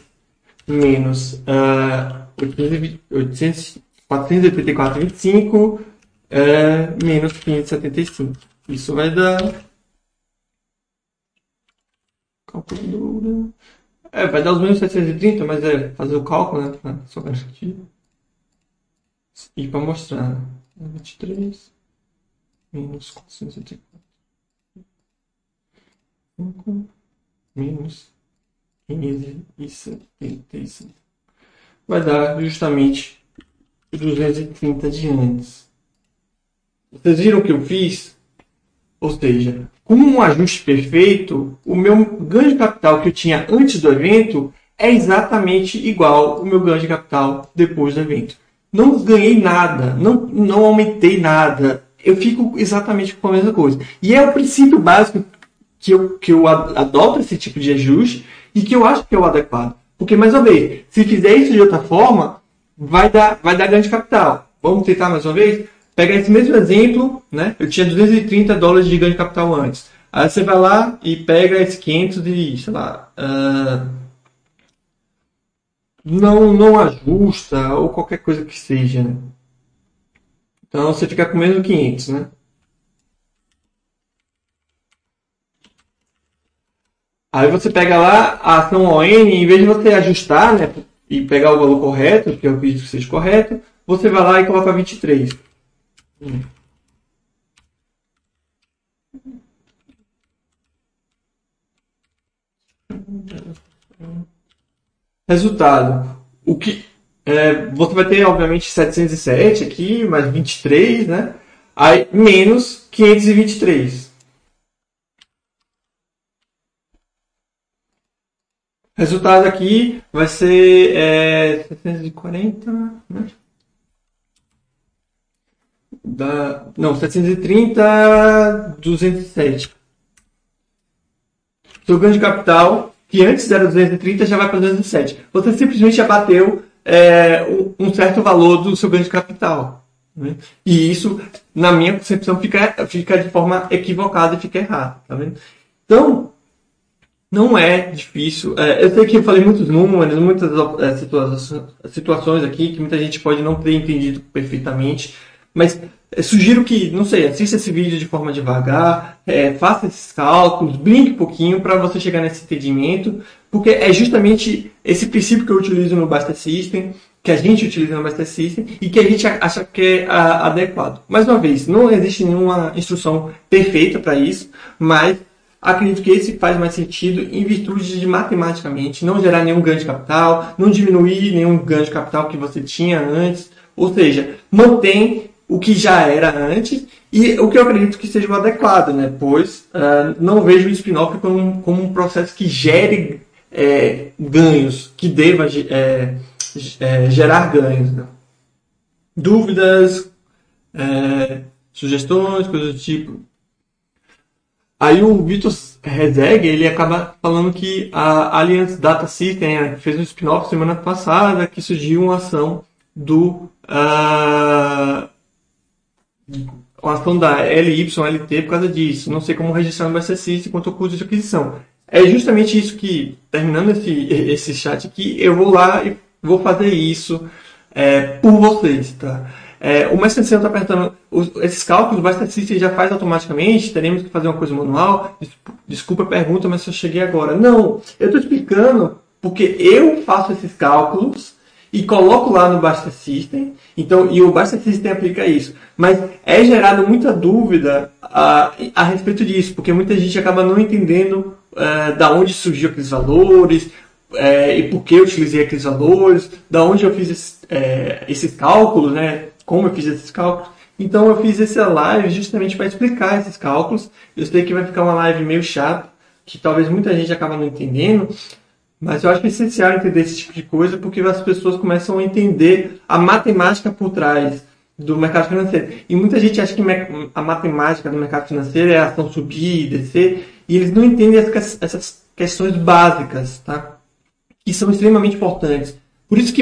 menos uh, 484,25 é, menos 575. Isso vai dar. Calculadora. É, vai dar os menos 730, mas é fazer o cálculo, né? Ah, só aqui. E para mostrar. 23 menos 484. 5 menos 15 e 75 vai dar justamente 230 de antes. Vocês viram o que eu fiz? Ou seja, com um ajuste perfeito, o meu ganho de capital que eu tinha antes do evento é exatamente igual ao meu ganho de capital depois do evento. Não ganhei nada, não, não aumentei nada. Eu fico exatamente com a mesma coisa. E é o princípio básico que eu, que eu adoto esse tipo de ajuste e que eu acho que é o adequado. Porque, mais uma vez, se fizer isso de outra forma, vai dar, vai dar grande capital. Vamos tentar mais uma vez? Pegar esse mesmo exemplo, né? Eu tinha 230 dólares de ganho de capital antes. Aí você vai lá e pega esse 500 de, sei lá, uh, não, não ajusta ou qualquer coisa que seja, né? Então você fica com menos 500, né? Aí você pega lá a ação ON, em vez de você ajustar né, e pegar o valor correto, que eu acredito que seja correto, você vai lá e coloca 23. Resultado. O que, é, você vai ter, obviamente, 707 aqui, mais 23, né? Aí, menos 523. Resultado aqui vai ser é, 740, né? Da, não, 730, 207. Seu ganho de capital que antes era 230 já vai para 207. Você simplesmente abateu é, um certo valor do seu ganho de capital. Né? E isso, na minha concepção, fica, fica de forma equivocada e fica errado. Tá vendo? Então, não é difícil. É, eu sei que eu falei muitos números, muitas é, situações, situações aqui que muita gente pode não ter entendido perfeitamente, mas é, sugiro que, não sei, assista esse vídeo de forma devagar, é, faça esses cálculos, brinque um pouquinho para você chegar nesse entendimento, porque é justamente esse princípio que eu utilizo no Basta System, que a gente utiliza no Basta System e que a gente acha que é a, adequado. Mais uma vez, não existe nenhuma instrução perfeita para isso, mas acredito que esse faz mais sentido em virtude de matematicamente não gerar nenhum ganho de capital, não diminuir nenhum ganho de capital que você tinha antes, ou seja, mantém o que já era antes e o que eu acredito que seja o adequado, né? Pois uh, não vejo o spin-off como, como, um processo que gere é, ganhos, que deva é, é, gerar ganhos. Né? Dúvidas, é, sugestões, coisas do tipo. Aí o Vitor Rezeg, ele acaba falando que a Allianz Data System né, fez um spin-off semana passada que surgiu uma ação do uh, uma ação da LYLT por causa disso. Não sei como registrar no BCC e quanto ao custo de aquisição. É justamente isso que, terminando esse, esse chat aqui, eu vou lá e vou fazer isso é, por vocês, tá? É, o Mestre está perguntando, os, esses cálculos o System já faz automaticamente? Teremos que fazer uma coisa manual? Desculpa a pergunta, mas eu cheguei agora. Não, eu estou explicando porque eu faço esses cálculos e coloco lá no Basta System, então, e o Basta System aplica isso. Mas é gerado muita dúvida a, a respeito disso, porque muita gente acaba não entendendo uh, da onde surgiu aqueles valores, é, e por que eu utilizei aqueles valores, da onde eu fiz esse, é, esses cálculos, né? Como eu fiz esses cálculos. Então eu fiz essa live justamente para explicar esses cálculos. Eu sei que vai ficar uma live meio chata, que talvez muita gente acaba não entendendo, mas eu acho essencial entender esse tipo de coisa porque as pessoas começam a entender a matemática por trás do mercado financeiro. E muita gente acha que a matemática do mercado financeiro é a ação subir e descer, e eles não entendem essas questões básicas, tá? Que são extremamente importantes. Por isso que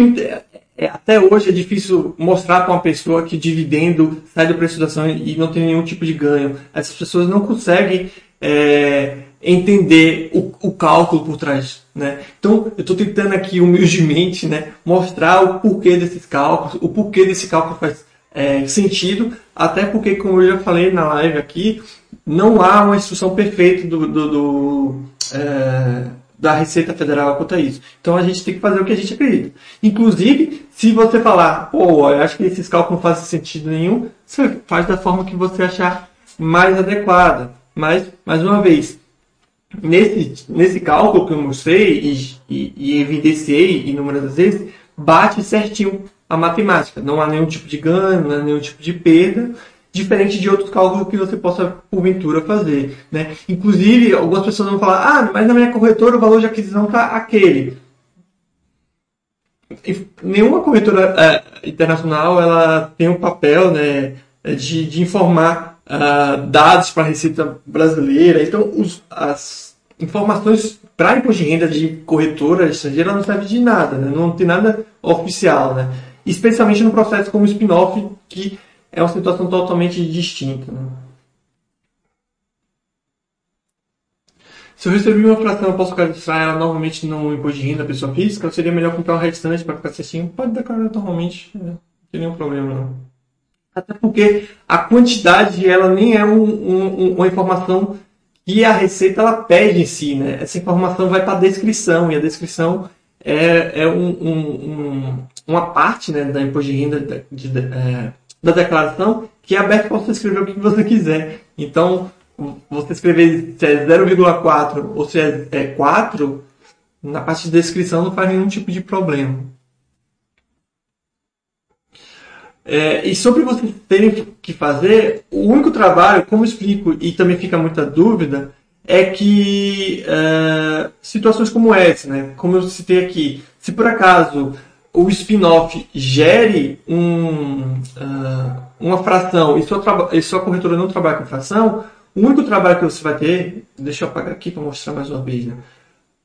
é, até hoje é difícil mostrar para uma pessoa que dividendo sai do preço da ação e não tem nenhum tipo de ganho. Essas pessoas não conseguem é, entender o, o, cálculo por trás. Né? Então, eu estou tentando aqui humildemente né, mostrar o porquê desses cálculos, o porquê desse cálculo faz é, sentido, até porque, como eu já falei na live aqui, não há uma instrução perfeita do, do, do é, da Receita Federal quanto a isso. Então a gente tem que fazer o que a gente acredita. Inclusive, se você falar, pô, eu acho que esses cálculos não fazem sentido nenhum, você faz da forma que você achar mais adequada. Mas, mais uma vez, nesse, nesse cálculo que eu mostrei e, e, e evidenciei inúmeras vezes, bate certinho a matemática. Não há nenhum tipo de ganho, não há nenhum tipo de perda diferente de outros cálculos que você possa, porventura, fazer. Né? Inclusive, algumas pessoas vão falar, ah, mas na minha corretora o valor de aquisição está aquele. Nenhuma corretora é, internacional ela tem um papel né, de, de informar uh, dados para a Receita Brasileira. Então, os, as informações para imposto de renda de corretora estrangeira não servem de nada, né? não tem nada oficial. Né? Especialmente no processo como spin-off, que é uma situação totalmente distinta. Né? Se eu receber uma fração, eu posso cadastrar ela normalmente no imposto de renda da pessoa física? Seria melhor comprar um restante para ficar certinho? Pode declarar normalmente, né? não tem nenhum problema não. Até porque a quantidade ela nem é um, um, uma informação que a receita ela pede em si, né? Essa informação vai para a descrição e a descrição é, é um, uma parte né, da imposto de renda de, de, é, da declaração que é aberto para você escrever o que você quiser. Então, você escrever se é 0,4 ou se é 4, é na parte de descrição não faz nenhum tipo de problema. É, e sobre vocês terem que fazer, o único trabalho, como explico, e também fica muita dúvida, é que é, situações como essa, né, como eu citei aqui, se por acaso o spin-off gere um, uh, uma fração e sua, e sua corretora não trabalha com fração, o único trabalho que você vai ter, deixa eu apagar aqui para mostrar mais uma vez, né?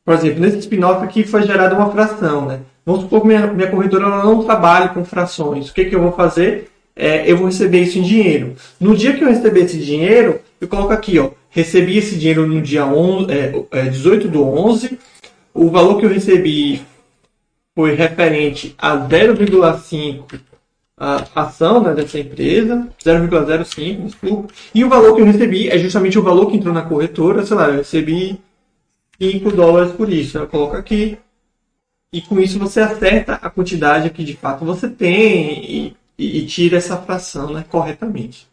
Por exemplo, nesse spin-off aqui foi gerada uma fração, né? Vamos supor que minha, minha corretora não trabalhe com frações. O que, que eu vou fazer? É, eu vou receber isso em dinheiro. No dia que eu receber esse dinheiro, eu coloco aqui, ó, recebi esse dinheiro no dia 11, é, é, 18 do 11, o valor que eu recebi foi referente a 0,5 a ação né, dessa empresa, 0,05, desculpa, e o valor que eu recebi é justamente o valor que entrou na corretora, sei lá, eu recebi 5 dólares por isso. Eu coloco aqui, e com isso você acerta a quantidade que de fato você tem e, e, e tira essa fração né, corretamente.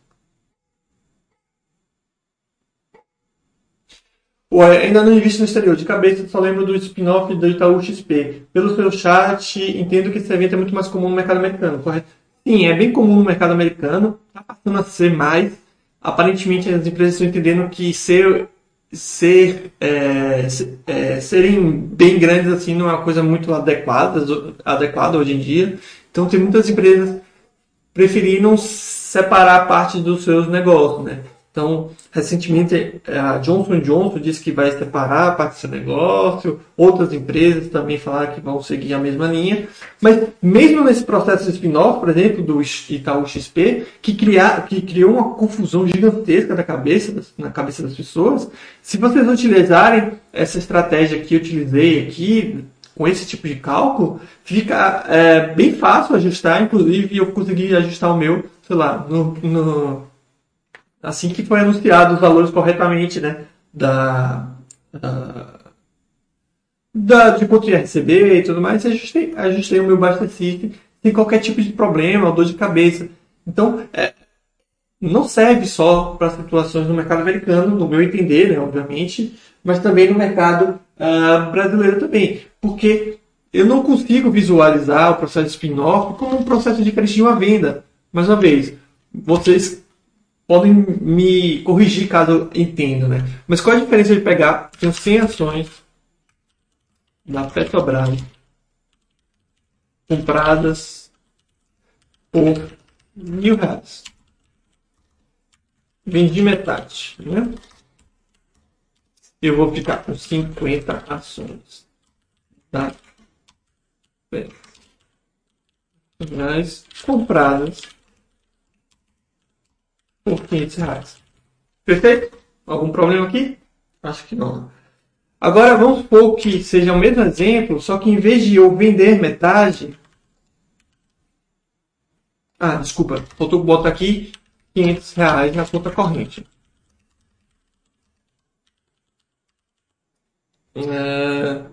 Ué, ainda não invisto no exterior. De cabeça, só lembro do spin-off do Itaú XP. Pelo seu chat, entendo que esse evento é muito mais comum no mercado americano, correto? Sim, é bem comum no mercado americano. Está passando a ser mais. Aparentemente, as empresas estão entendendo que ser, ser, é, é, serem bem grandes assim não é uma coisa muito adequada, adequada hoje em dia. Então, tem muitas empresas preferindo separar parte dos seus negócios, né? Então, recentemente, a Johnson Johnson disse que vai separar a parte desse negócio, outras empresas também falaram que vão seguir a mesma linha. Mas, mesmo nesse processo de spin-off, por exemplo, do Itaú XP, que, criar, que criou uma confusão gigantesca na cabeça, na cabeça das pessoas, se vocês utilizarem essa estratégia que eu utilizei aqui, com esse tipo de cálculo, fica é, bem fácil ajustar, inclusive eu consegui ajustar o meu, sei lá, no, no assim que foi anunciado os valores corretamente, né, da, da, da de quanto ia receber e tudo mais, ajustei, ajustei o meu Buster System sem qualquer tipo de problema ou dor de cabeça. Então, é, não serve só para situações no mercado americano, no meu entender, né, obviamente, mas também no mercado uh, brasileiro também, porque eu não consigo visualizar o processo de spin-off como um processo de uma venda. Mais uma vez, vocês podem me corrigir caso entenda, né? Mas qual a diferença de pegar, tenho 100 ações da Petrobras compradas por mil reais. Vendi metade, né? Eu vou ficar com 50 ações da Petrobras compradas por 500 reais. Perfeito? Algum problema aqui? Acho que não. Agora vamos supor que seja o mesmo exemplo, só que em vez de eu vender metade. Ah, desculpa, faltou botar aqui 500 reais na conta corrente. É...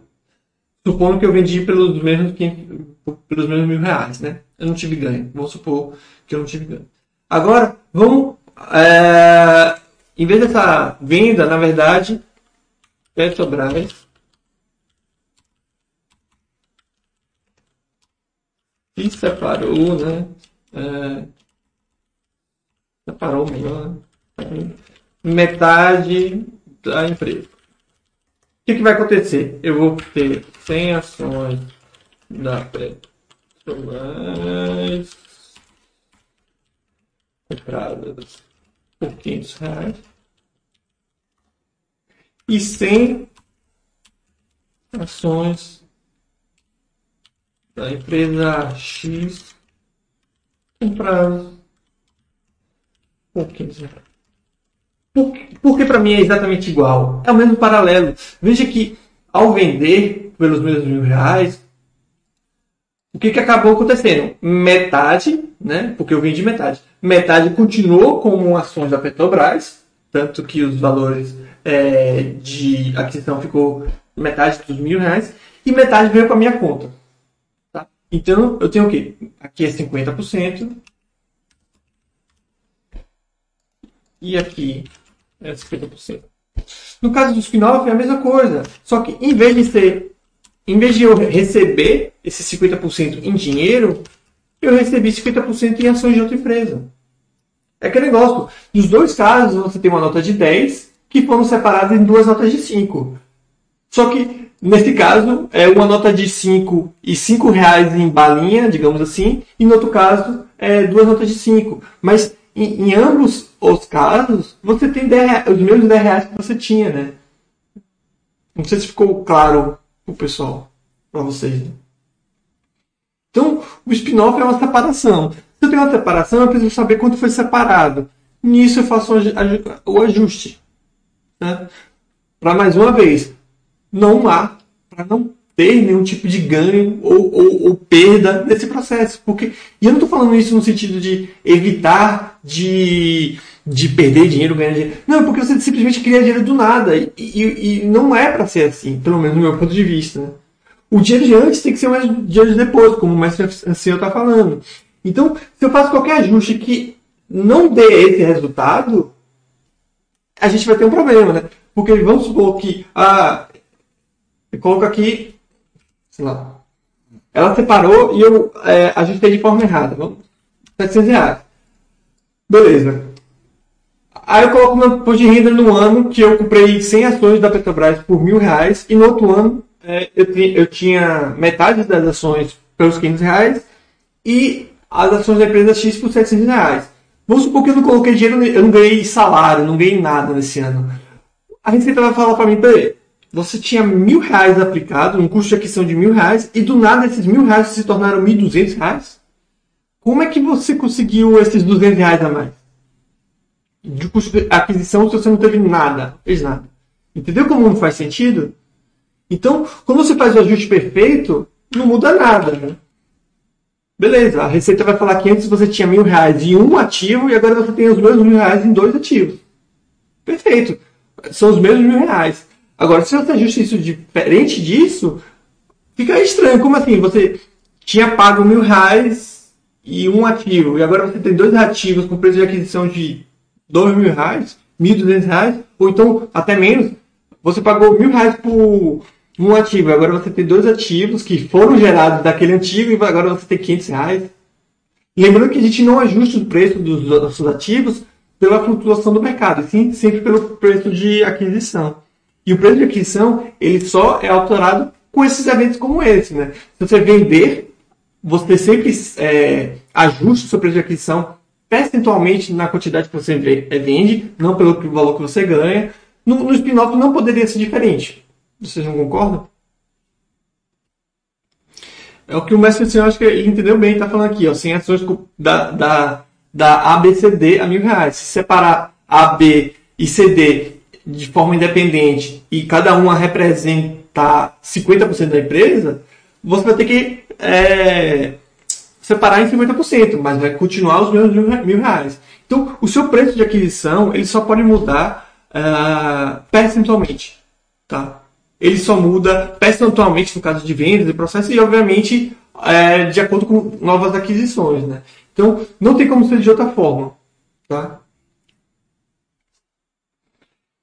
Supondo que eu vendi pelos mesmos, 500, pelos mesmos mil reais, né? Eu não tive ganho. Vamos supor que eu não tive ganho. Agora, vamos é, em vez dessa venda, na verdade, Petrobras se separou, né? É, separou melhor, né? metade da empresa. O que, que vai acontecer? Eu vou ter 100 ações da Petrobras compradas por 500 reais. E 100 ações da empresa X compradas por 500 reais. Porque para mim é exatamente igual. É o mesmo paralelo. Veja que ao vender pelos mesmos mil reais, o que, que acabou acontecendo? Metade, né? Porque eu vendi metade. Metade continuou como ações da Petrobras, tanto que os valores é, de aquisição ficou metade dos mil reais, e metade veio para minha conta. Tá? Então eu tenho o quê? Aqui é 50%. E aqui é 50%. No caso do spin-off é a mesma coisa. Só que em vez de ser em vez de eu receber esses 50% em dinheiro, eu recebi 50% em ações de outra empresa. É aquele negócio. Nos dois casos, você tem uma nota de 10 que foram separadas em duas notas de 5. Só que, nesse caso, é uma nota de 5 e 5 reais em balinha, digamos assim, e no outro caso, é duas notas de 5. Mas, em, em, ambos os casos, você tem 10, os mesmos 10 reais que você tinha, né? Não sei se ficou claro pro pessoal, para vocês. Né? Então, o spin-off é uma separação. Se eu tenho uma separação, eu preciso saber quanto foi separado. Nisso eu faço o ajuste. Né? Para mais uma vez, não há, para não ter nenhum tipo de ganho ou, ou, ou, perda nesse processo. Porque, e eu não estou falando isso no sentido de evitar de, de perder dinheiro, ganhar dinheiro. Não, é porque você simplesmente cria dinheiro do nada. E, e, e não é para ser assim, pelo menos no meu ponto de vista. Né? O dinheiro de antes tem que ser o dinheiro de depois, como o mestre Ancel está falando. Então, se eu faço qualquer ajuste que não dê esse resultado, a gente vai ter um problema, né? Porque vamos supor que ah, eu coloco aqui, sei lá, ela separou e eu é, ajustei de forma errada. Vamos, 700 reais. Beleza. Aí eu coloco meu imposto de renda no ano que eu comprei 100 ações da Petrobras por mil reais e no outro ano é, eu, eu, tinha metade das ações pelos 500 reais e as ações da empresa X por 700 reais. Vamos supor que eu não coloquei dinheiro, eu não ganhei salário, não ganhei nada nesse ano. A Receita vai falar para mim, peraí, você tinha mil reais aplicado, um custo de aquisição de mil reais, e do nada esses mil reais se tornaram mil duzentos reais? Como é que você conseguiu esses duzentos reais a mais? De custo de aquisição se você não teve nada, fez nada. Entendeu como não faz sentido? Então, quando você faz o ajuste perfeito, não muda nada, né? Beleza, a Receita vai falar que antes você tinha mil reais em um ativo e agora você tem os mesmos mil reais em dois ativos. Perfeito. São os mesmos mil reais. Agora, se você ajusta isso diferente disso, fica estranho. Como assim? Você tinha pago mil reais e um ativo, e agora você tem dois ativos com preço de aquisição de dois mil reais, mil duzentos reais, ou então até menos. Você pagou mil reais por um ativo. Agora você tem dois ativos que foram gerados daquele antigo e agora você tem 500 reais. Lembrando que a gente não ajusta o preço dos nossos ativos pela flutuação do mercado, sim sempre pelo preço de aquisição. E o preço de aquisição ele só é alterado com esses eventos como esse. Né? Se você vender, você sempre é, ajusta o seu preço de aquisição percentualmente na quantidade que você vende, não pelo valor que você ganha. No, no spin-off não poderia ser diferente. Vocês não concordam? É o que o mestre assim, acho que ele entendeu bem, está falando aqui, ó, 100 ações da, da, da ABCD a mil reais. Se separar AB e CD de forma independente e cada uma representar 50% da empresa, você vai ter que é, separar em 50%, mas vai continuar os mesmos mil, reais. Então, o seu preço de aquisição ele só pode mudar uh, percentualmente. Tá? Ele só muda percentualmente no caso de vendas e processo e, obviamente, é, de acordo com novas aquisições. Né? Então, não tem como ser de outra forma. Tá?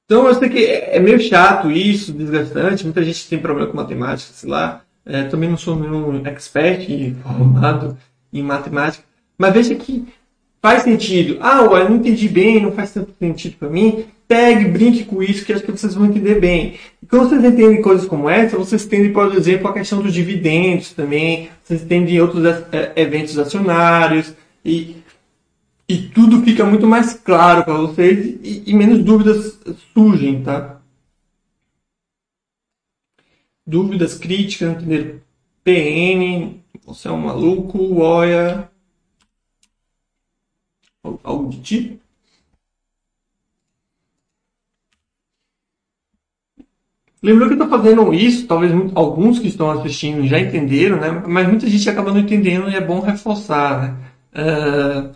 Então, eu sei que é meio chato isso, desgastante. Muita gente tem problema com matemática, sei lá. É, também não sou nenhum expert formado em matemática. Mas veja que faz sentido. Ah, eu não entendi bem, não faz tanto sentido para mim pegue, brinque com isso, que acho que vocês vão entender bem. E quando vocês entendem coisas como essa, vocês entendem, por exemplo, a questão dos dividendos também, vocês entendem outros é, eventos acionários, e, e tudo fica muito mais claro para vocês e, e, menos dúvidas surgem, tá? Dúvidas, críticas, entender PN, você é um maluco, olha, algo de tipo. Lembrou que eu estou fazendo isso, talvez alguns que estão assistindo já entenderam, né? mas muita gente acaba não entendendo e é bom reforçar. Né? Uh,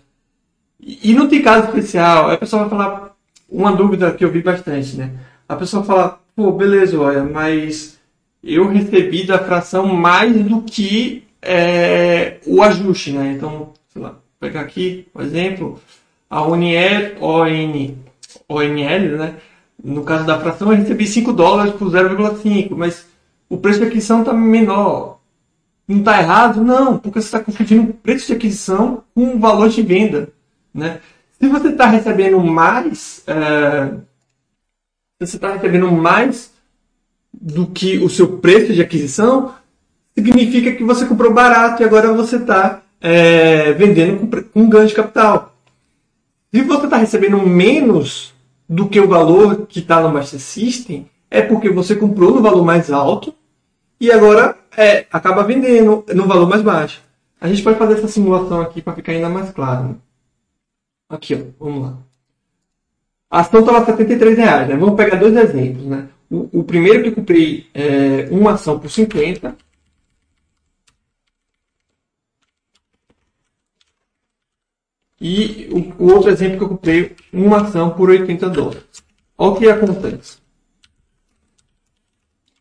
e não tem caso especial. A pessoa vai falar uma dúvida que eu vi bastante. Né? A pessoa fala, pô, beleza, olha, mas eu recebi da fração mais do que é, o ajuste. Né? Então, sei lá, pegar aqui, por exemplo, a ONL, ON, ONL né? No caso da fração, eu recebi 5 dólares por 0,5, mas o preço de aquisição está menor. Não está errado? Não, porque você está confundindo o preço de aquisição com o valor de venda. Né? Se você está recebendo mais, é, se você está recebendo mais do que o seu preço de aquisição, significa que você comprou barato e agora você está é, vendendo com, com ganho de capital. Se você está recebendo menos do que o valor que está no Master System, é porque você comprou no valor mais alto e agora é, acaba vendendo no valor mais baixo. A gente pode fazer essa simulação aqui para ficar ainda mais claro. Né? Aqui, ó, vamos lá. A ação estava 73 reais, né? Vamos pegar dois exemplos, né? O, o primeiro que eu comprei é, uma ação por 50 E o, o, outro exemplo que eu comprei uma ação por 80 dólares. Olha o que acontece.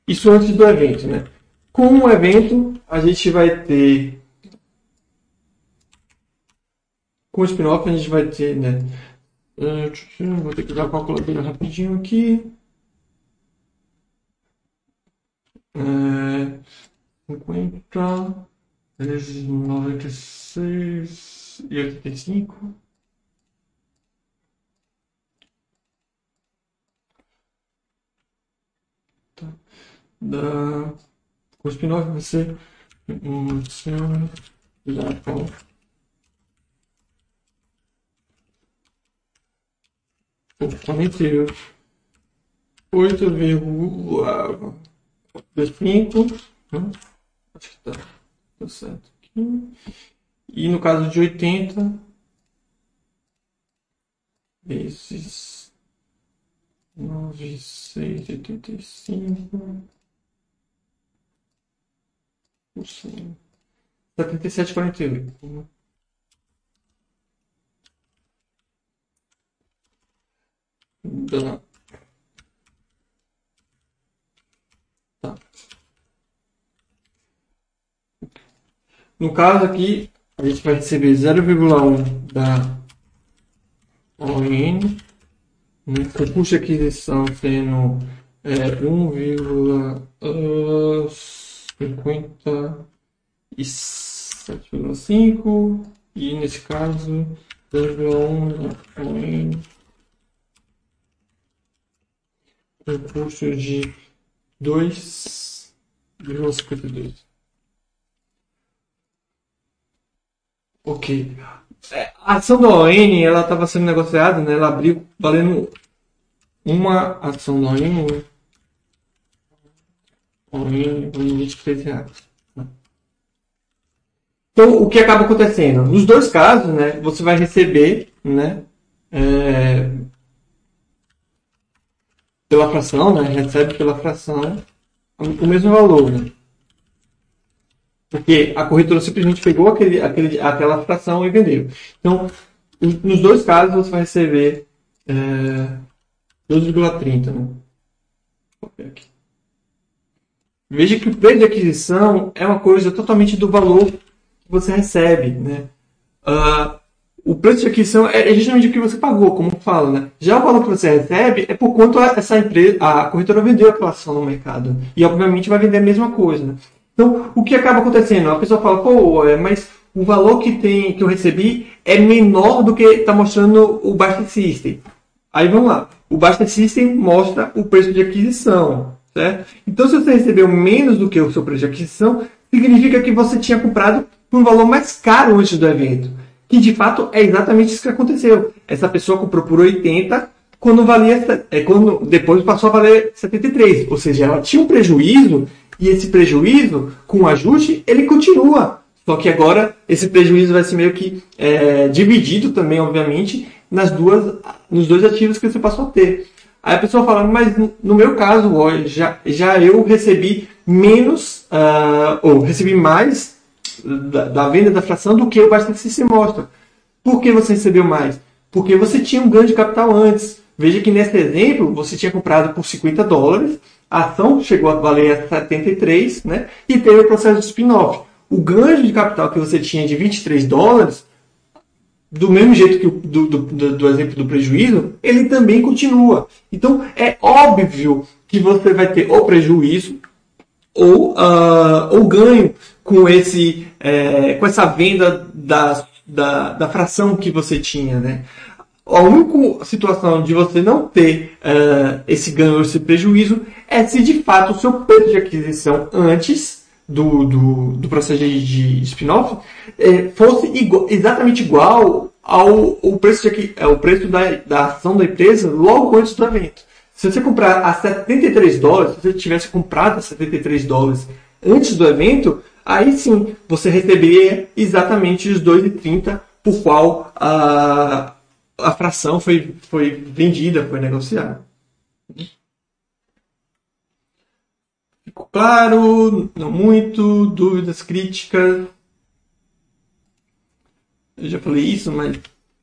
Isso antes do evento, né? Com o evento, a gente vai ter. Com o spin-off, a gente vai ter, né? Vou ter que usar a calculadora rapidinho aqui. É, 50 vezes 96 e 85. Tá. Da... O spin-off vai ser um seu Japão. Aumentei 8,25. Acho que tá, tá certo aqui. E no caso de 80 vezes 9,685 por 100. 77,48. Dá. Tá. No caso aqui, a gente vai receber 0,1 da ON, né, com custo de aquisição sendo é, 1,57,5 e nesse caso 0,1 da ON com custo de 2,52. Ok. É, a ação da ON, ela estava sendo negociada, né? Ela abriu valendo uma ação da ON. ON, 23 reais. Então, o que acaba acontecendo? Nos dois casos, né? Você vai receber, né? É, pela fração, né? Recebe pela fração o mesmo valor, né? Porque a corretora simplesmente pegou aquele, aquele, aquela fração e vendeu. Então, nos dois casos, você vai receber é, 12,30. Né? Veja que o preço de aquisição é uma coisa totalmente do valor que você recebe. Né? Uh, o preço de aquisição é justamente o que você pagou, como fala. Né? Já o valor que você recebe é por quanto essa empresa, a corretora vendeu aquela ação no mercado. E obviamente vai vender a mesma coisa. Né? Então, o que acaba acontecendo? A pessoa fala, pô, é, mas o valor que, tem, que eu recebi é menor do que está mostrando o Basta System. Aí vamos lá. O Basta System mostra o preço de aquisição. Certo? Então, se você recebeu menos do que o seu preço de aquisição, significa que você tinha comprado por um valor mais caro antes do evento. Que de fato é exatamente isso que aconteceu. Essa pessoa comprou por 80 quando valia é, quando depois passou a valer 73. Ou seja, ela tinha um prejuízo e esse prejuízo, com o ajuste, ele continua. Só que agora esse prejuízo vai ser meio que é, dividido também, obviamente, nas duas, nos dois ativos que você passou a ter. Aí a pessoa fala, mas no meu caso, ó, já, já eu recebi menos, uh, ou recebi mais da, da, venda da fração do que o bastante se mostra. Por que você recebeu mais? Porque você tinha um ganho de capital antes. Veja que nesse exemplo, você tinha comprado por 50 dólares, a ação chegou a valer 73, né? E teve o processo de spin-off. O ganho de capital que você tinha de 23 dólares, do mesmo jeito que o do, do, do exemplo do prejuízo, ele também continua. Então é óbvio que você vai ter ou prejuízo ou, uh, ganho com, esse, é, com essa venda da, da, da fração que você tinha. Né? A única situação de você não ter uh, esse ganho ou esse prejuízo é se de fato o seu preço de aquisição antes do, do, do processo de, spin-off é, fosse igual, exatamente igual ao, ao preço, de, ao preço da, da ação da empresa logo antes do evento. Se você comprar a 73 dólares, se você tivesse comprado a 73 dólares antes do evento, aí sim você receberia exatamente os 2,30 por qual a, a fração foi, foi vendida, foi negociada. Claro? Não muito? Dúvidas, críticas? Eu já falei isso, mas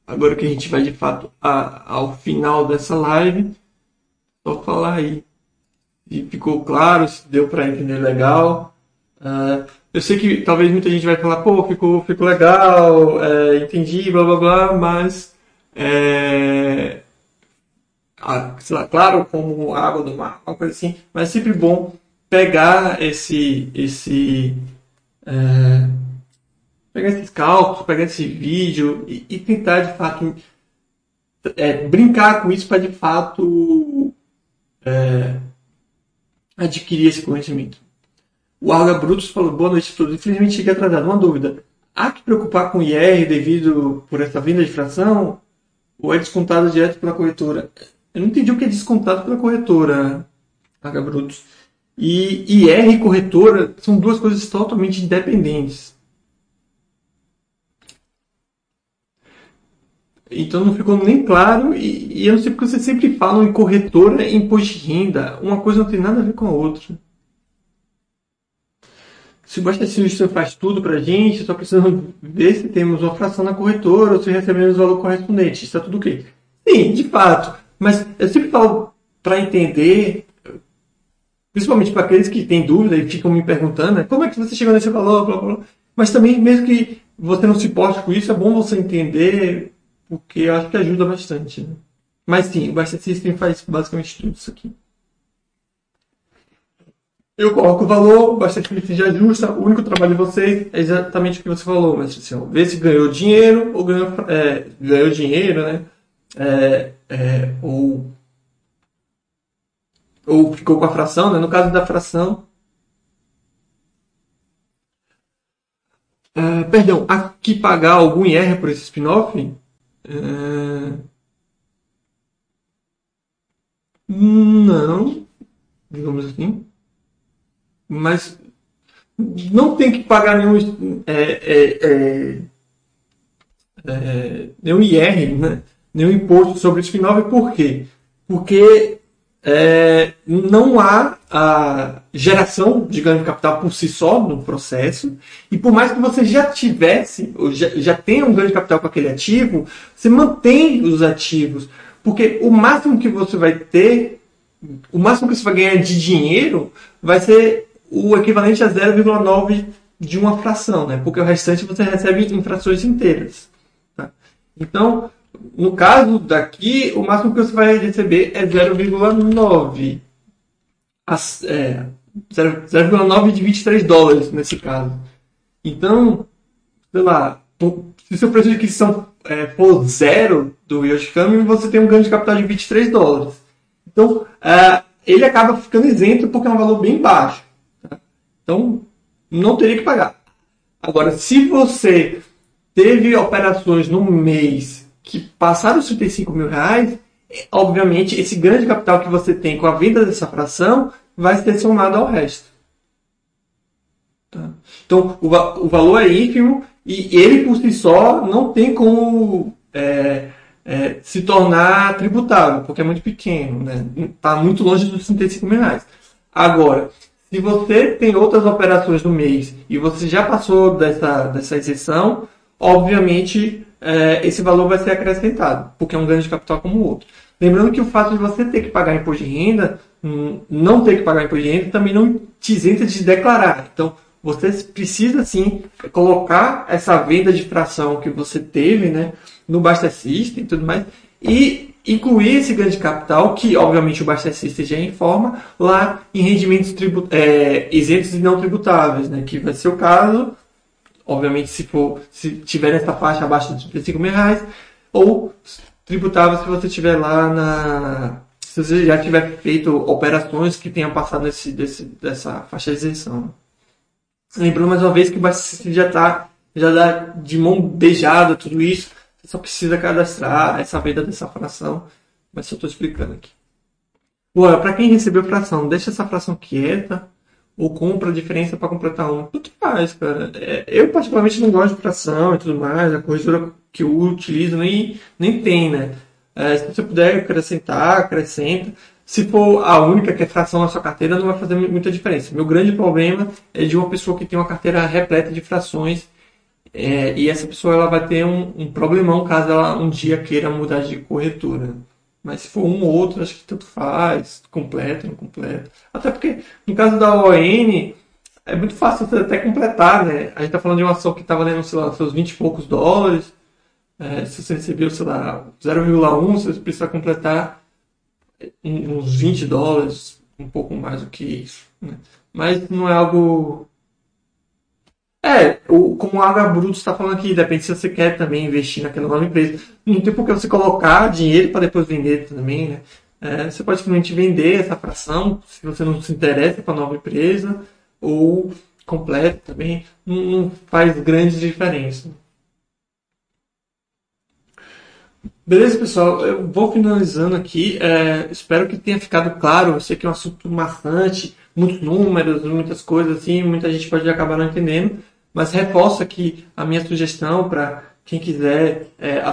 agora que a gente vai de fato a, ao final dessa live, só falar aí. Se ficou claro, se deu para entender legal. Uh, eu sei que talvez muita gente vai falar, pô, ficou, ficou legal, é, entendi, blá blá blá, mas é, lá, claro, como água do mar, uma coisa assim, mas é sempre bom pegar esse, esse é, pegar esses cálculos, pegar esse vídeo e, e tentar de fato é, brincar com isso para de fato é, adquirir esse conhecimento. O Arga Brutus falou, boa noite a todos. Infelizmente cheguei atrasado. Uma dúvida. Há que preocupar com IR devido por essa vinda de fração? Ou é descontado direto pela corretora? Eu não entendi o que é descontado pela corretora, Arga Brutus. E IR e corretora são duas coisas totalmente independentes. Então não ficou nem claro, e, e eu não sei porque vocês sempre falam em corretora e imposto de renda. Uma coisa não tem nada a ver com a outra. Se o System faz tudo para gente, só precisamos ver se temos uma fração na corretora ou se recebemos o valor correspondente. Isso é tudo ok. Sim, de fato. Mas eu sempre falo para entender, principalmente para aqueles que têm dúvida e ficam me perguntando, né, como é que você chegou nesse valor, blá, blá. Mas também, mesmo que você não se importe com isso, é bom você entender, porque eu acho que ajuda bastante. Né? Mas sim, o Basta System faz basicamente tudo isso aqui. Eu coloco o valor, bastante que seja justa. O único trabalho de vocês é exatamente o que você falou, mas assim, ver se ganhou dinheiro ou ganhou, é, ganhou dinheiro, né? É, é, ou, ou ficou com a fração, né? No caso da fração. É, perdão, há que pagar algum IR por esse spin-off? É, não, digamos assim mas não tem que pagar nenhum, é, é, é, é nenhum IR, né? nenhum imposto sobre o spin-off. Por quê? Porque é, não há a geração de ganho de capital por si só no processo, e por mais que você já tivesse, ou já, já tenha um ganho de capital com aquele ativo, você mantém os ativos, porque o máximo que você vai ter, o máximo que você vai ganhar de dinheiro vai ser o equivalente a 0,9 de uma fração, né? porque o restante você recebe em frações inteiras. Tá? Então, no caso daqui, o máximo que você vai receber é 0,9. É, 0,9 de 23 dólares nesse caso. Então, sei lá, se o seu preço de aquisição é, for zero do Yoshikami, você tem um ganho de capital de 23 dólares. Então, é, ele acaba ficando isento porque é um valor bem baixo. Então, não teria que pagar. Agora, se você teve operações no mês que passaram os 35 mil reais, obviamente esse grande capital que você tem com a venda dessa fração vai ser somado ao resto. Tá? Então, o, o, valor é ínfimo e ele por si só não tem como é, é, se tornar tributável, porque é muito pequeno, está né? Tá muito longe dos 35 mil reais. Agora, se você tem outras operações no mês e você já passou dessa, dessa isenção, obviamente é, esse valor vai ser acrescentado, porque é um ganho de capital como o outro. Lembrando que o fato de você ter que pagar imposto de renda, hum, não ter que pagar imposto de renda, também não te isenta de declarar. Então, você precisa sim colocar essa venda de fração que você teve né, no Basta System e tudo mais, e incluir esse ganho de capital, que obviamente o Bastecista já informa, lá em rendimentos tribut é, isentos e não tributáveis, né? que vai ser o caso, obviamente se for se tiver nessa faixa abaixo de 35 mil reais, ou tributáveis se você tiver lá na. Se você já tiver feito operações que tenham passado nesse, desse, dessa faixa de isenção. Lembrando mais uma vez que Bastecista já está já dá de mão beijada tudo isso só precisa cadastrar essa venda dessa fração, mas só estou explicando aqui. para quem recebeu fração, deixa essa fração quieta ou compra a diferença para completar um. Tudo faz, cara. É, eu, particularmente, não gosto de fração e tudo mais. A corretora que eu utilizo nem, nem tem, né? É, se você puder acrescentar, acrescenta. Se for a única que é fração na sua carteira, não vai fazer muita diferença. Meu grande problema é de uma pessoa que tem uma carteira repleta de frações é, e essa pessoa ela vai ter um, um problemão caso ela um dia queira mudar de corretora. Mas se for um ou outro, acho que tanto faz, completo, não completo. Até porque, no caso da ON, é muito fácil até completar, né? A gente tá falando de uma ação que estava valendo, sei lá, seus 20 e poucos dólares. É, se você recebeu, sei lá, 0,1, você precisa completar uns 20 dólares, um pouco mais do que isso. Né? Mas não é algo é, o, como o Água Bruto está falando aqui, depende se você quer também investir naquela nova empresa. Não tem por que você colocar dinheiro para depois vender também, né? É, você pode simplesmente vender essa fração se você não se interessa com a nova empresa, ou completo também, não, não faz grande diferença. Beleza, pessoal? Eu vou finalizando aqui. É, espero que tenha ficado claro. Eu sei que é um assunto maçante, muitos números, muitas coisas assim, muita gente pode acabar não entendendo, mas reforço aqui a minha sugestão para quem quiser é,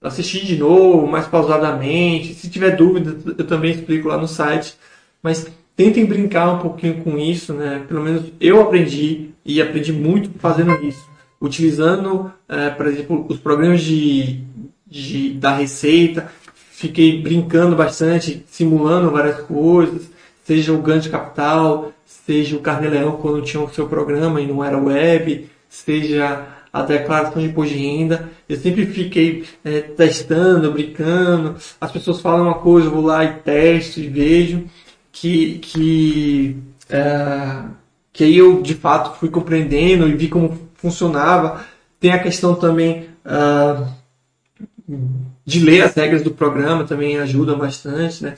assistir de novo, mais pausadamente. Se tiver dúvida, eu também explico lá no site. Mas tentem brincar um pouquinho com isso, né? Pelo menos eu aprendi e aprendi muito fazendo isso. Utilizando, é, por exemplo, os programas de, de, da Receita, fiquei brincando bastante, simulando várias coisas seja o Gantt Capital, seja o Carneleão quando tinha o seu programa e não era web, seja a declaração de imposto de renda. Eu sempre fiquei é, testando, brincando. As pessoas falam uma coisa, eu vou lá e testo e vejo que, que, é, que aí eu de fato fui compreendendo e vi como funcionava. Tem a questão também uh, de ler as regras do programa, também ajuda bastante, né?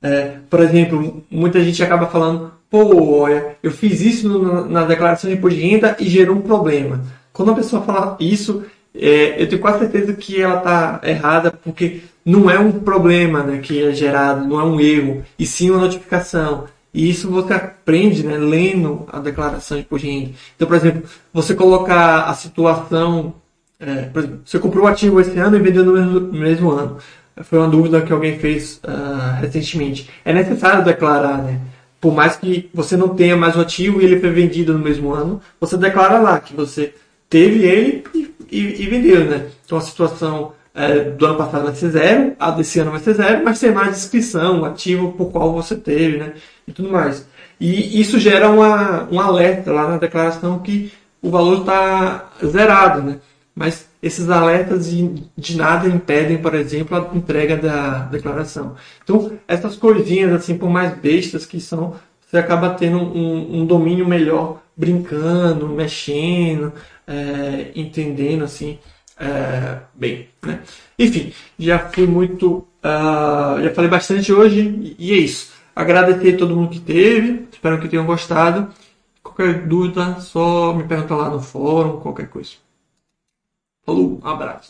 É, por exemplo, muita gente acaba falando, pô, olha, eu fiz isso no, na declaração de imposto de renda e gerou um problema. Quando a pessoa fala isso, é, eu tenho quase certeza que ela está errada, porque não é um problema né, que é gerado, não é um erro, e sim uma notificação. E isso você aprende né, lendo a declaração de imposto de renda. Então, por exemplo, você colocar a situação, é, por exemplo, você comprou o ativo esse ano e vendeu no mesmo, no mesmo ano foi uma dúvida que alguém fez uh, recentemente. É necessário declarar, né? Por mais que você não tenha mais o ativo e ele foi vendido no mesmo ano, você declara lá que você teve ele e, e, e vendeu, né? Então a situação é, do ano passado vai ser zero, a desse ano vai ser zero, mas tem mais descrição, ativo por qual você teve, né? E tudo mais. E isso gera uma, um alerta lá na declaração que o valor está zerado, né? Mas esses alertas de, de, nada impedem, por exemplo, a entrega da declaração. Então, essas coisinhas, assim, por mais bestas que são, você acaba tendo um, um domínio melhor brincando, mexendo, é, entendendo, assim, é, bem. Né? Enfim, já fui muito. Uh, já falei bastante hoje e é isso. Agradecer a todo mundo que teve, espero que tenham gostado. Qualquer dúvida, só me pergunta lá no fórum, qualquer coisa. Falou, um abraço.